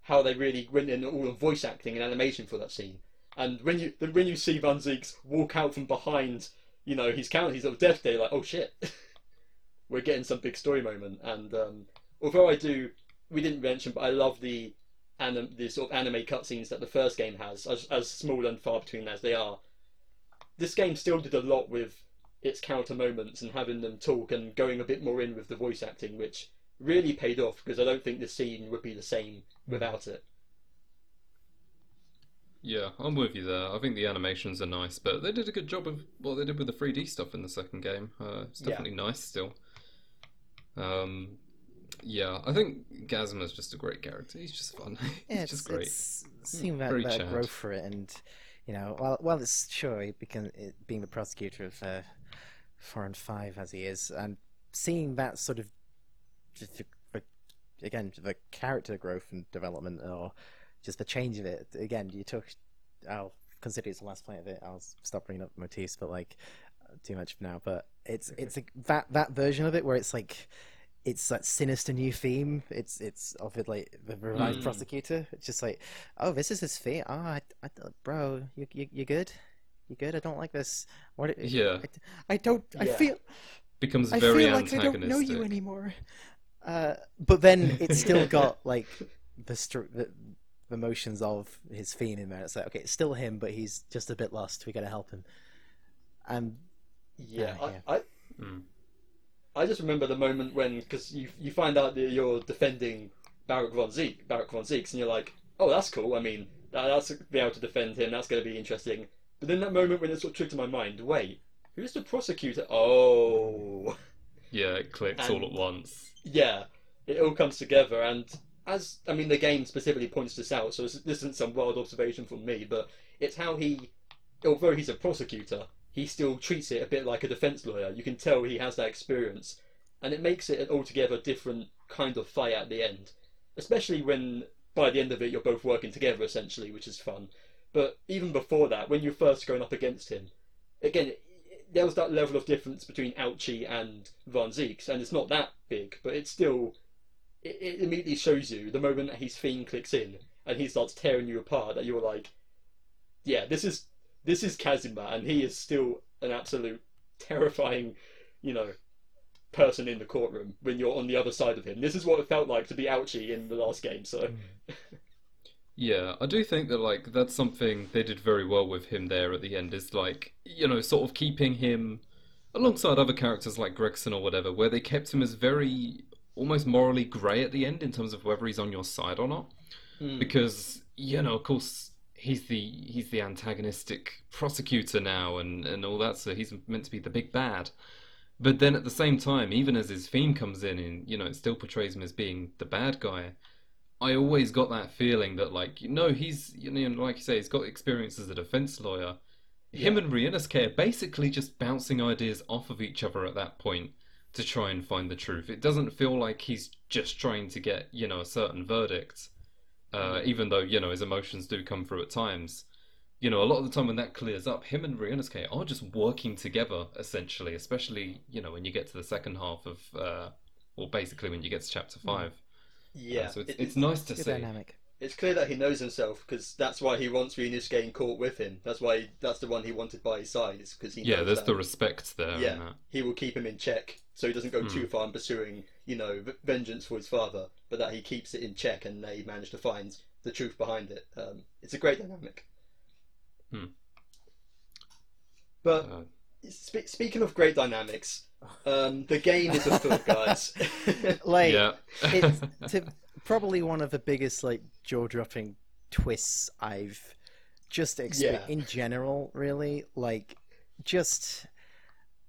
A: how they really went in all on voice acting and animation for that scene. And when you when you see Van Zieks walk out from behind, you know, his counter, his little death day, like, oh shit, we're getting some big story moment. And um, although I do we didn't mention, but I love the anim- the sort of anime cutscenes that the first game has, as, as small and far between as they are. This game still did a lot with its counter moments and having them talk and going a bit more in with the voice acting, which really paid off because I don't think the scene would be the same without it.
B: Yeah, I'm with you there. I think the animations are nice, but they did a good job of what they did with the 3D stuff in the second game. Uh, it's
A: Yeah.
B: definitely nice still. Um, Yeah, I think Kazuma's just a great character. He's just fun.
C: Yeah,
B: He's
C: it's
B: just great.
C: It's seeing that, that growth for it, and you know, while while it's sure he become it, being the prosecutor of uh, four and five as he is, and seeing that sort of just the- the- again the character growth and development, or just the change of it. Again, you took. I'll consider it's the last point of it. I'll stop bringing up motifs, but like too much for now. But it's it's a, that that version of it where it's like it's that sinister new theme. It's it's of it like the revived
A: Mm.
C: prosecutor. It's just like, oh, this is his theme. Oh, I, I, bro, you, you you good? You good? I don't like this. What?
B: Yeah.
C: I, I don't. I feel.
B: Becomes very
C: I
B: very
C: feel like I
B: antagonistic.
C: don't know you anymore. Uh, but then it's still got like the, str- the the motions of his theme in there. It's like okay, it's still him, but he's just a bit lost. We gotta help him. And
A: Yeah,
C: Yeah, yeah.
A: I, I,
B: Mm.
A: I just remember the moment when because you you find out that you're defending Barok van Zieks, Barok van Zieks, and you're like, oh, that's cool. I mean, that, that's be able to defend him. That's going to be interesting. But then that moment when it sort of trigged to my mind, wait, who's the prosecutor? Oh,
B: Yeah, it clicks all at once.
A: yeah, it all comes together. And as I mean, the game specifically points this out, so this isn't some wild observation from me, but it's how he, although he's a prosecutor, he still treats it a bit like a defense lawyer. You can tell he has that experience, and it makes it an altogether different kind of fight at the end. Especially when by the end of it you're both working together essentially, which is fun. But even before that, when you're first going up against him, again, there was that level of difference between Auchi and Van Zieks, and it's not that big, but it's still. It, it immediately shows you the moment that his theme clicks in and he starts tearing you apart that you're like, yeah, this is this is Kazuma, and he is still an absolute terrifying, you know, person in the courtroom when you're on the other side of him. This is what it felt like to be Auchi in the last game. So
B: Yeah, I do think that like that's something they did very well with him there at the end is like, you know, sort of keeping him alongside other characters like Gregson or whatever, where they kept him as very almost morally grey at the end in terms of whether he's on your side or not.
A: Hmm.
B: Because, you know, of course he's the he's the antagonistic prosecutor now and, and all that, so he's meant to be the big bad. But then at the same time, even as his theme comes in and, you know, it still portrays him as being the bad guy, I always got that feeling that, like, you know, he's, you know, like you say, he's got experience as a defense lawyer. Him
A: Yeah.
B: and Ryunosuke are basically just bouncing ideas off of each other at that point to try and find the truth. It doesn't feel like he's just trying to get, you know, a certain verdict, uh, even though, you know, his emotions do come through at times. You know, a lot of the time when that clears up, him and Ryunosuke are just working together, essentially, especially, you know, when you get to the second half of, uh, well, basically when you get to chapter 5.
A: yeah,
B: Uh, so it's,
A: it-
B: it's nice to see.
C: dynamic.
A: it's clear that he knows himself because that's why he wants Ryunosuke in court with him. That's why that's the one he wanted by his side. Is because he
B: Yeah,
A: knows
B: there's
A: that,
B: the respect there.
A: yeah
B: that.
A: he will keep him in check so he doesn't go
B: Hmm.
A: too far in pursuing you know vengeance for his father, but that he keeps it in check and they manage to find the truth behind it. Um, it's a great dynamic.
B: Hmm.
A: But
B: Uh,
A: spe- speaking of great dynamics, um, the game is afoot, guys.
C: Like
B: yeah.
C: it's to, probably one of the biggest like jaw-dropping twists I've just experienced
A: Yeah.
C: in general. Really, like just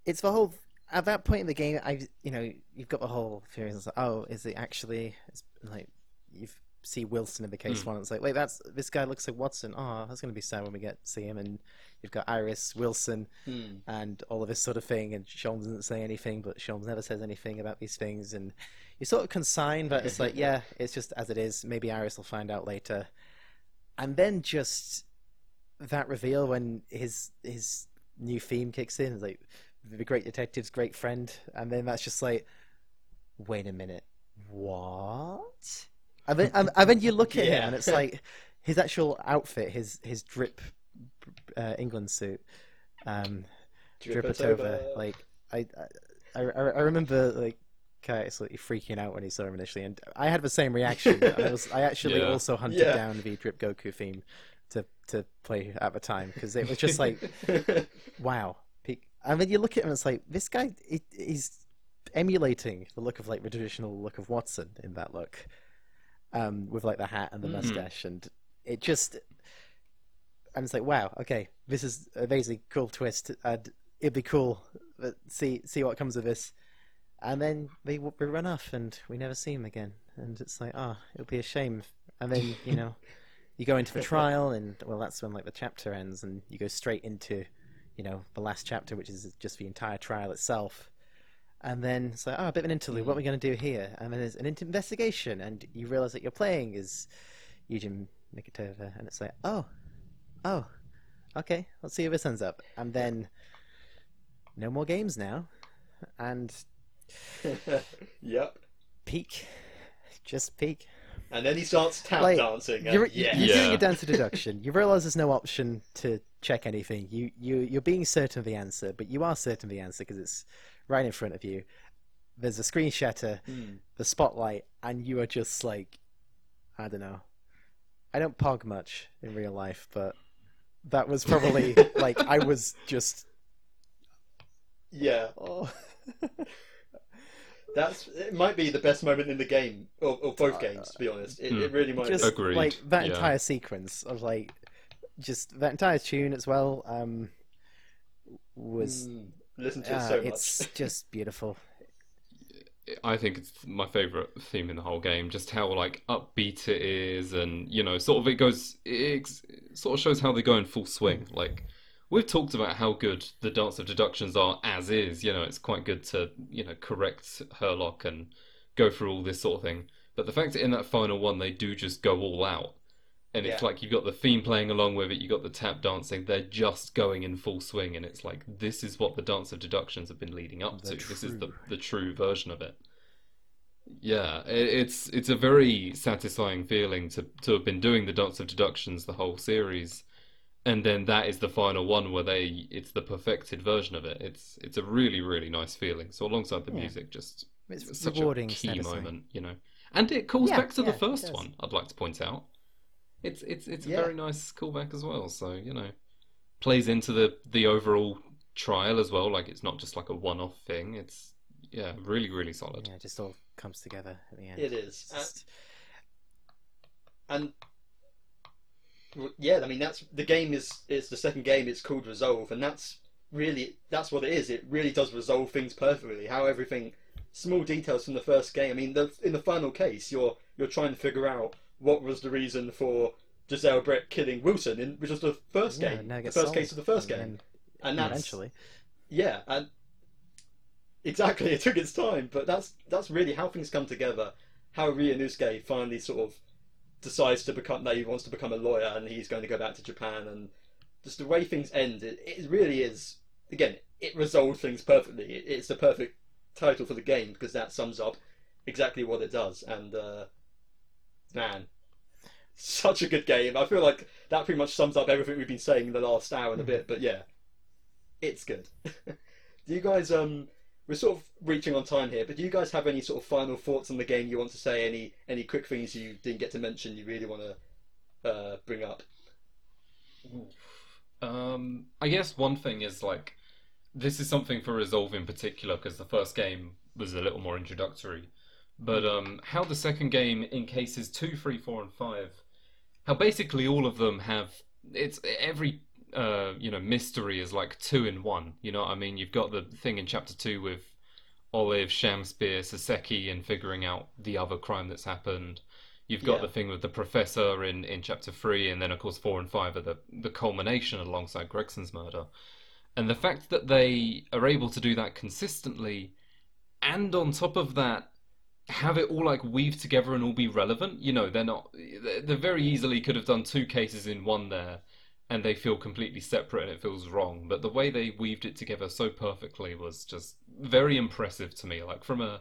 C: it's the whole. At that point in the game, I you know you've got the whole theory. It's like, oh, is it actually? It's like you see Wilson in the case
B: Mm.
C: one. It's like, wait, that's this guy looks like Watson. Oh, that's gonna be sad when we get to see him. And you've got Iris Wilson
A: Hmm.
C: and all of this sort of thing. And Sholmes doesn't say anything, but Sholmes never says anything about these things. And you sort of consign, but it's like, yeah, it's just as it is. Maybe Iris will find out later. And then just that reveal when his his new theme kicks in, it's like the great detective's great friend, and then that's just like, wait a minute, what? And then, and, and then you look at him, and it's like his actual outfit, his his drip uh, England suit. Um,
A: Drip
C: drip
A: it
C: over.
A: over.
C: Like I, I, I, remember like Kai absolutely freaking out when he saw him initially, and I had the same reaction. I was I actually
B: Yeah.
C: also hunted
A: Yeah.
C: down the Drip Goku theme to to play at the time because it was just like wow. I mean, you look at him, and it's like this guy. He, he's emulating the look of like the traditional look of Watson in that look, um, with like the hat and the
A: Mhm.
C: mustache, and it just. And it's like, wow, okay, this is a basically cool twist. And it'd be cool. But see, see what comes of this. and then they, w- they run off, and we never see him again. And it's like, oh, it'll be a shame. And then you know, you go into the trial, and well, that's when like the chapter ends, and you go straight into, you know, the last chapter, which is just the entire trial itself. And then it's like, oh, a bit of an interlude. What are mm. we going to do here? And then there's an investigation, and you realize that you're playing is Yujin Mikotoba, and it's like, oh, oh, okay, let's see if this ends up. And then no more games now, and
A: yep.
C: peak, just peak.
A: And then he starts tap
C: Like,
A: dancing.
C: You're,
A: And yeah.
C: you're
B: Yeah.
C: doing a dance of deduction. You realize there's no option to check anything. You you you're being certain of the answer, but you are certain of the answer because it's right in front of you. There's a screen shatter,
A: Hmm.
C: the spotlight, and you are just like, I don't know. I don't pog much in real life, but that was probably like I was just.
A: Yeah.
C: Oh.
A: That's it. Might be the best moment in the game, or, or both games. To be honest, it,
B: Hmm.
A: it really might.
C: just
A: be.
B: Agreed,
C: like that
B: yeah.
C: entire sequence of like just that entire tune as well um was
A: Hmm. Listen to it
C: uh,
A: so
C: it's
A: much.
C: just beautiful
B: I think it's my favorite theme in the whole game. Just how like upbeat it is, and you know, sort of it goes. It, ex- it sort of shows how they go in full swing. Like we've talked about how good the Dance of Deductions are as is. You know, it's quite good to you know correct Herlock and go through all this sort of thing. But the fact that in that final one they do just go all out, and it's
A: Yeah.
B: like you've got the theme playing along with it, you've got the tap dancing. They're just going in full swing, and it's like this is what the Dance of Deductions have been leading up
C: The
B: to. This is the
C: true-
B: the true version of it. Yeah, it, it's it's a very satisfying feeling to to have been doing the Dance of Deductions the whole series, and then that is the final one where they it's the perfected version of it. It's it's a really really nice feeling. So alongside the
C: Yeah.
B: music, just
C: it's
B: such
C: rewarding
B: a key
C: satisfying.
B: moment, you know. And it calls
C: Yeah,
B: back to
C: yeah,
B: the first one. I'd like to point out. It's it's it's a
A: Yeah.
B: very nice callback as well. So you know, plays into the the overall trial as well. Like it's not just like a one off thing. It's yeah, really really solid.
C: yeah it just all comes together at the end
A: It is.
C: Just-
A: and well, yeah, I mean that's the game is is the second game. It's called Resolve, and that's really that's what it is. It really does resolve things perfectly. How everything, small details from the first game. I mean, the, in the final case, you're you're trying to figure out what was the reason for Jezaille Brett killing Wilson, in, which was the first
C: yeah,
A: game, the first case of the first
C: And
A: game, and that's
C: eventually
A: yeah, and exactly, it took its time, but that's that's really how things come together. How Ryunosuke finally sort of decides to become that he wants to become a lawyer and he's going to go back to Japan, and just the way things end, it, it really is. Again, it resolves things perfectly. It, it's the perfect title for the game because that sums up exactly what it does. And uh, man, such a good game. I feel like that pretty much sums up everything we've been saying in the last hour and a bit. But yeah, it's good. do you guys um we're sort of reaching on time here, but do you guys have any sort of final thoughts on the game you want to say? Any any quick things you didn't get to mention you really want to uh, bring up?
B: Um, I guess one thing is like this is something for Resolve in particular because the first game was a little more introductory, but um, how the second game in cases two, three, four, and five, how basically all of them have it's every uh, you know mystery is like two in one. You know what I mean? You've got the thing in chapter two with Olive, Shamspeare, Soseki, and figuring out the other crime that's happened. You've got
A: Yeah.
B: the thing with the professor in, in chapter three, and then of course four and five are the the culmination alongside Gregson's murder. And the fact that they are able to do that consistently, and on top of that, have it all like weave together and all be relevant. You know, they're not. They they very easily could have done two cases in one there, and they feel completely separate and it feels wrong. But the way they weaved it together so perfectly was just very impressive to me. Like from a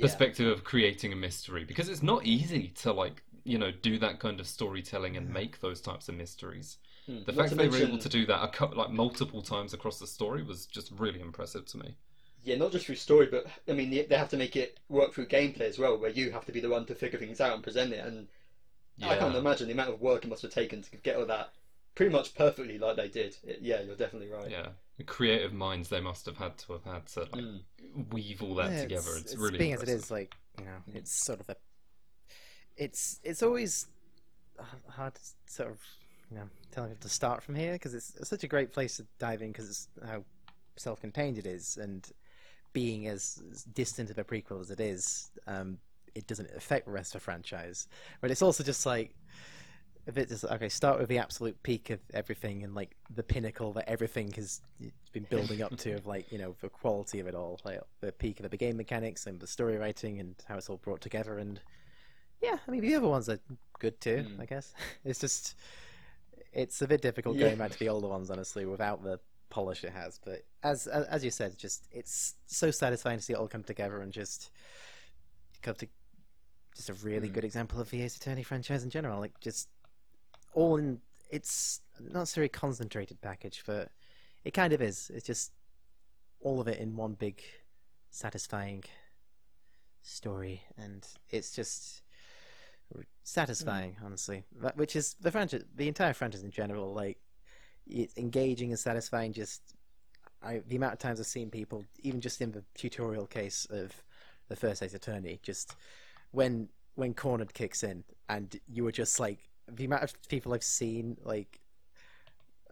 B: perspective of creating a mystery because it's not easy to like you know do that kind of storytelling and make those types of mysteries
A: Hmm.
B: the
A: Not
B: fact they were able to do that a like multiple times across the story was just really impressive to me
A: Yeah, not just through story, but I mean they have to make it work through gameplay as well, where you have to be the one to figure things out and present it. And I can't imagine the amount of work it must have taken to get all that pretty much perfectly like they did. It- yeah, you're definitely right.
B: yeah the creative minds they must have had to have had to like
A: Mm.
B: weave all that
C: Yeah,
B: together it's,
C: it's
B: really
C: being
B: impressive.
C: as it is like you know it's sort of a it's it's always hard to sort of you know telling people to start from here because it's, it's such a great place to dive in because it's how self-contained it is and being as as distant of a prequel as it is, um, it doesn't affect the rest of the franchise. But it's also just like if it's just okay, start with the absolute peak of everything and like the pinnacle that everything has been building up to of like you know the quality of it all, like the peak of the game mechanics and the story writing and how it's all brought together. And yeah, I mean the other ones are good too,
B: Mm.
C: I guess. It's just it's a bit difficult
A: Yeah.
C: going back to the older ones, honestly, without the polish it has. But as as as you said, just it's so satisfying to see it all come together and just come to just a really
B: Mm.
C: good example of the Ace Attorney franchise in general. Like just all in, it's not necessarily concentrated package, but it kind of is. It's just all of it in one big, satisfying story, and it's just satisfying, mm. honestly. Which is the franchise, the entire franchise in general. Like it's engaging and satisfying. Just I, the amount of times I've seen people, even just in the tutorial case of the first Ace Attorney, just when when cornered kicks in, and you were just like the amount of people I've seen, like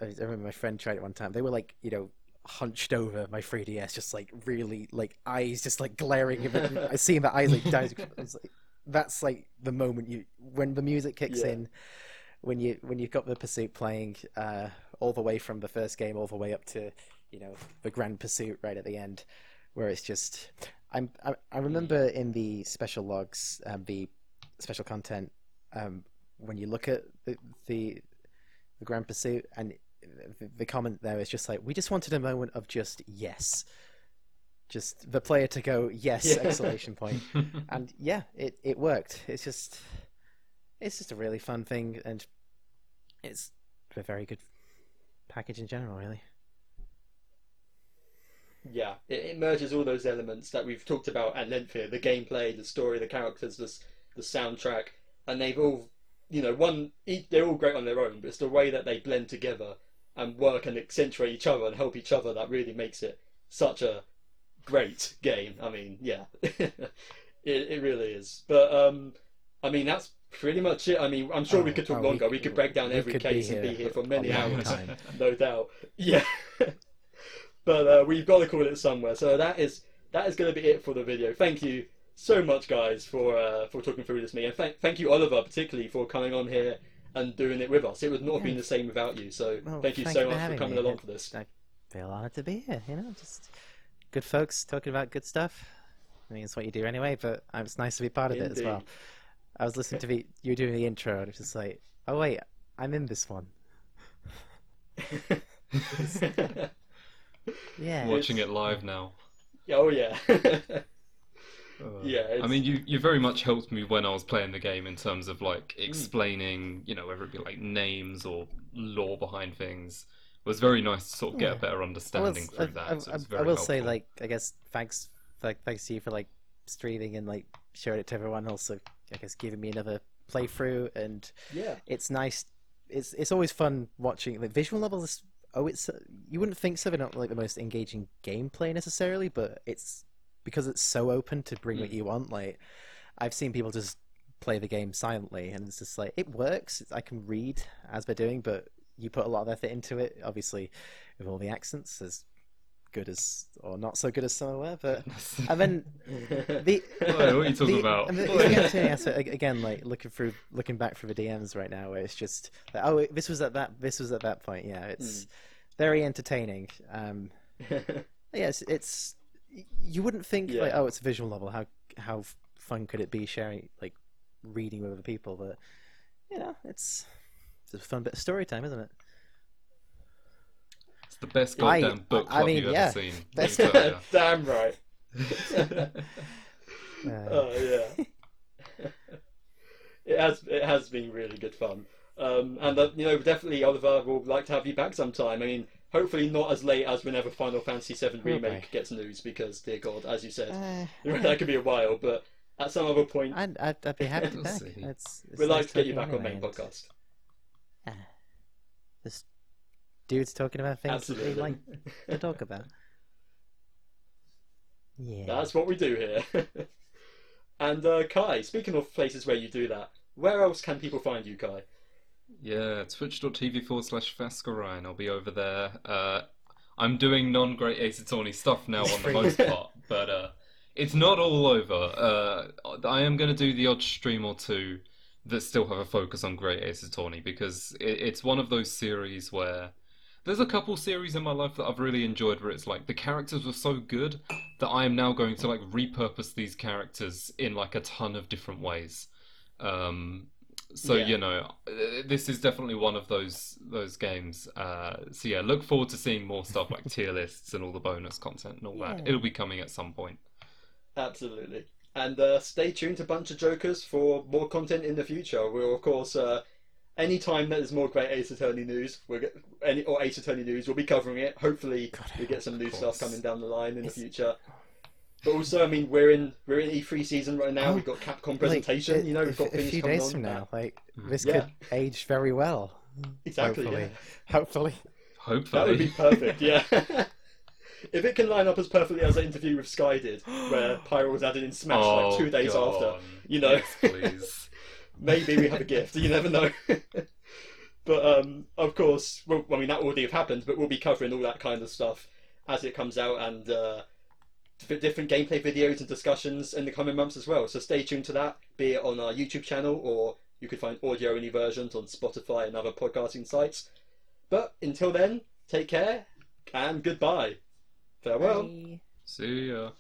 C: I remember my friend tried it one time. They were like, you know, hunched over my 3ds, just like really like eyes, just like glaring. I see the eyes like, dies. It's like that's like the moment you when the music kicks
A: Yeah.
C: in, when you when you've got the pursuit playing, uh, all the way from the first game all the way up to you know the grand pursuit right at the end, where it's just. I'm, I, I remember in the special logs, um, the special content, um, when you look at the, the the Grand Pursuit, and the, the comment there is just like, we just wanted a moment of just yes, just the player to go yes
A: Yeah.
C: exclamation point, and yeah, it it worked. It's just it's just a really fun thing, and it's a very good package in general, really.
A: Yeah, it, it merges all those elements that we've talked about at length here: the gameplay, the story, the characters, the the soundtrack, and they've all, you know, one each, they're all great on their own, but it's the way that they blend together and work and accentuate each other and help each other that really makes it such a great game. I mean, yeah, it it really is. But um, I mean that's pretty much it. I mean, I'm sure we
C: Oh,
A: could talk
C: oh,
A: longer. We,
C: could-
A: could break down every
C: could be
A: case and be
C: here
A: for many hours
C: time.
A: no doubt. Yeah. but uh, we've got to call it somewhere. So that is that is going to be it for the video. Thank you so much, guys, for uh, for talking through this with me, and thank thank you, Oliver, particularly for coming on here and doing it with us. It would not have been the same without you. So
C: Well,
A: thank you
C: thank
A: so
C: you for
A: much for coming
C: me.
A: along for this.
C: I feel honored to be here. You know, just good folks talking about good stuff. I mean, it's what you do anyway, but um, it's nice to be part of it as well. I was listening to the you doing the intro, and it's just like, oh wait, I'm in this one. Yeah.
B: Watching it live now.
A: oh yeah.
B: Uh,
A: Yeah,
B: I mean, you you very much helped me when I was playing the game in terms of like explaining, you know, whether it be like names or lore behind things. It was very nice to sort of get a better understanding
C: was-
B: through
C: I-
B: that.
C: I-
B: so it was
C: I- I
B: very
C: will say, like, I guess thanks, like, thanks to you for like streaming and like showing it to everyone. Also, I guess giving me another playthrough, and
A: yeah.
C: it's nice. It's it's always fun watching the visual levels. Oh, it's you wouldn't think so. They're not like the most engaging gameplay necessarily, but it's because it's so open to bring what
B: Mm.
C: you want. Like I've seen people just play the game silently, and it's just like it works. I can read as they're doing, but you put a lot of effort into it. Obviously, with all the accents, as good as or not so good as some were, but and then the
B: what are you talking
C: the-
B: about?
C: the- again, like looking through, looking back through the DMs right now, where it's just, like, oh, this was at that, this was at that point. Yeah, it's
A: Hmm.
C: very entertaining. Um, yes, it's you wouldn't think like, oh, it's a visual novel. How how fun could it be sharing, like reading with other people? But you know, it's it's a fun bit of story time, isn't it?
B: It's the best
C: I-
B: goddamn book
C: I
B: club
C: mean,
B: you've
C: yeah,
B: ever seen.
C: best-
B: let me tell ya.
A: Damn right.
C: Uh,
A: Oh yeah. it has it has been really good fun. Um, and uh, you know definitely Oliver will like to have you back sometime. I mean, hopefully not as late as whenever Final Fantasy VII remake
C: boy.
A: gets news, because dear God, as you said,
C: uh,
A: that could be a while. But at some other point,
C: I'd, I'd, I'd be happy to be
B: We'll
C: back.
B: see.
C: It's, it's
A: we'd like to get you
C: talking
A: back on main
C: anyway, and
A: podcast.
C: Just dudes talking about things that
A: Absolutely.
C: they like to talk about. Yeah.
A: That's what we do here. and uh, Kai, speaking of places where you do that, where else can people find you, Kai?
B: Yeah, twitch.tv forward slash Fascarine. I'll be over there. Uh, I'm doing non great Ace Attorney stuff now on the most part, but uh, it's not all over. Uh, I am going to do the odd stream or two that still have a focus on Great Ace Attorney because it, it's one of those series where there's a couple series in my life that I've really enjoyed where it's like the characters were so good that I am now going to like repurpose these characters in like a ton of different ways. Um, so
A: Yeah.
B: you know, uh, this is definitely one of those those games. Uh, so yeah, look forward to seeing more stuff like tier lists and all the bonus content and all that. It'll be coming at some point.
A: Absolutely. And uh, stay tuned to Bunch of Jokers for more content in the future. We'll, of course, uh, anytime there's more great Ace Attorney news, we'll get, any, or Ace Attorney news, we'll be covering it. Hopefully,
C: God,
A: we get some new
B: of
A: stuff coming down the line in
C: It's-
A: the future. But also, I mean, we're in we're in E3 season right now.
C: Oh,
A: We've got Capcom
C: Like,
A: presentation.
C: a-
A: you know, we've
C: a,
A: got
C: a
A: things
C: few days
A: on.
C: from now. Like
B: Mm.
C: this
A: Yeah.
C: could age very well.
A: Exactly.
C: Hopefully,
A: Yeah.
C: hopefully.
B: Hopefully,
A: That would be perfect. Yeah. if it can line up as perfectly as that interview with Sky did, where Pyra was added in Smash
B: oh,
A: like two days
B: go
A: after, you know.
B: Yes, please.
A: maybe we have a gift. You never know. but um, of course, well, I mean that already have happened, but we'll be covering all that kind of stuff as it comes out and uh, f- different gameplay videos and discussions in the coming months as well. So stay tuned to that, be it on our YouTube channel or you could find audio only versions on Spotify and other podcasting sites. But until then, take care and goodbye. Farewell.
C: Bye.
B: See ya.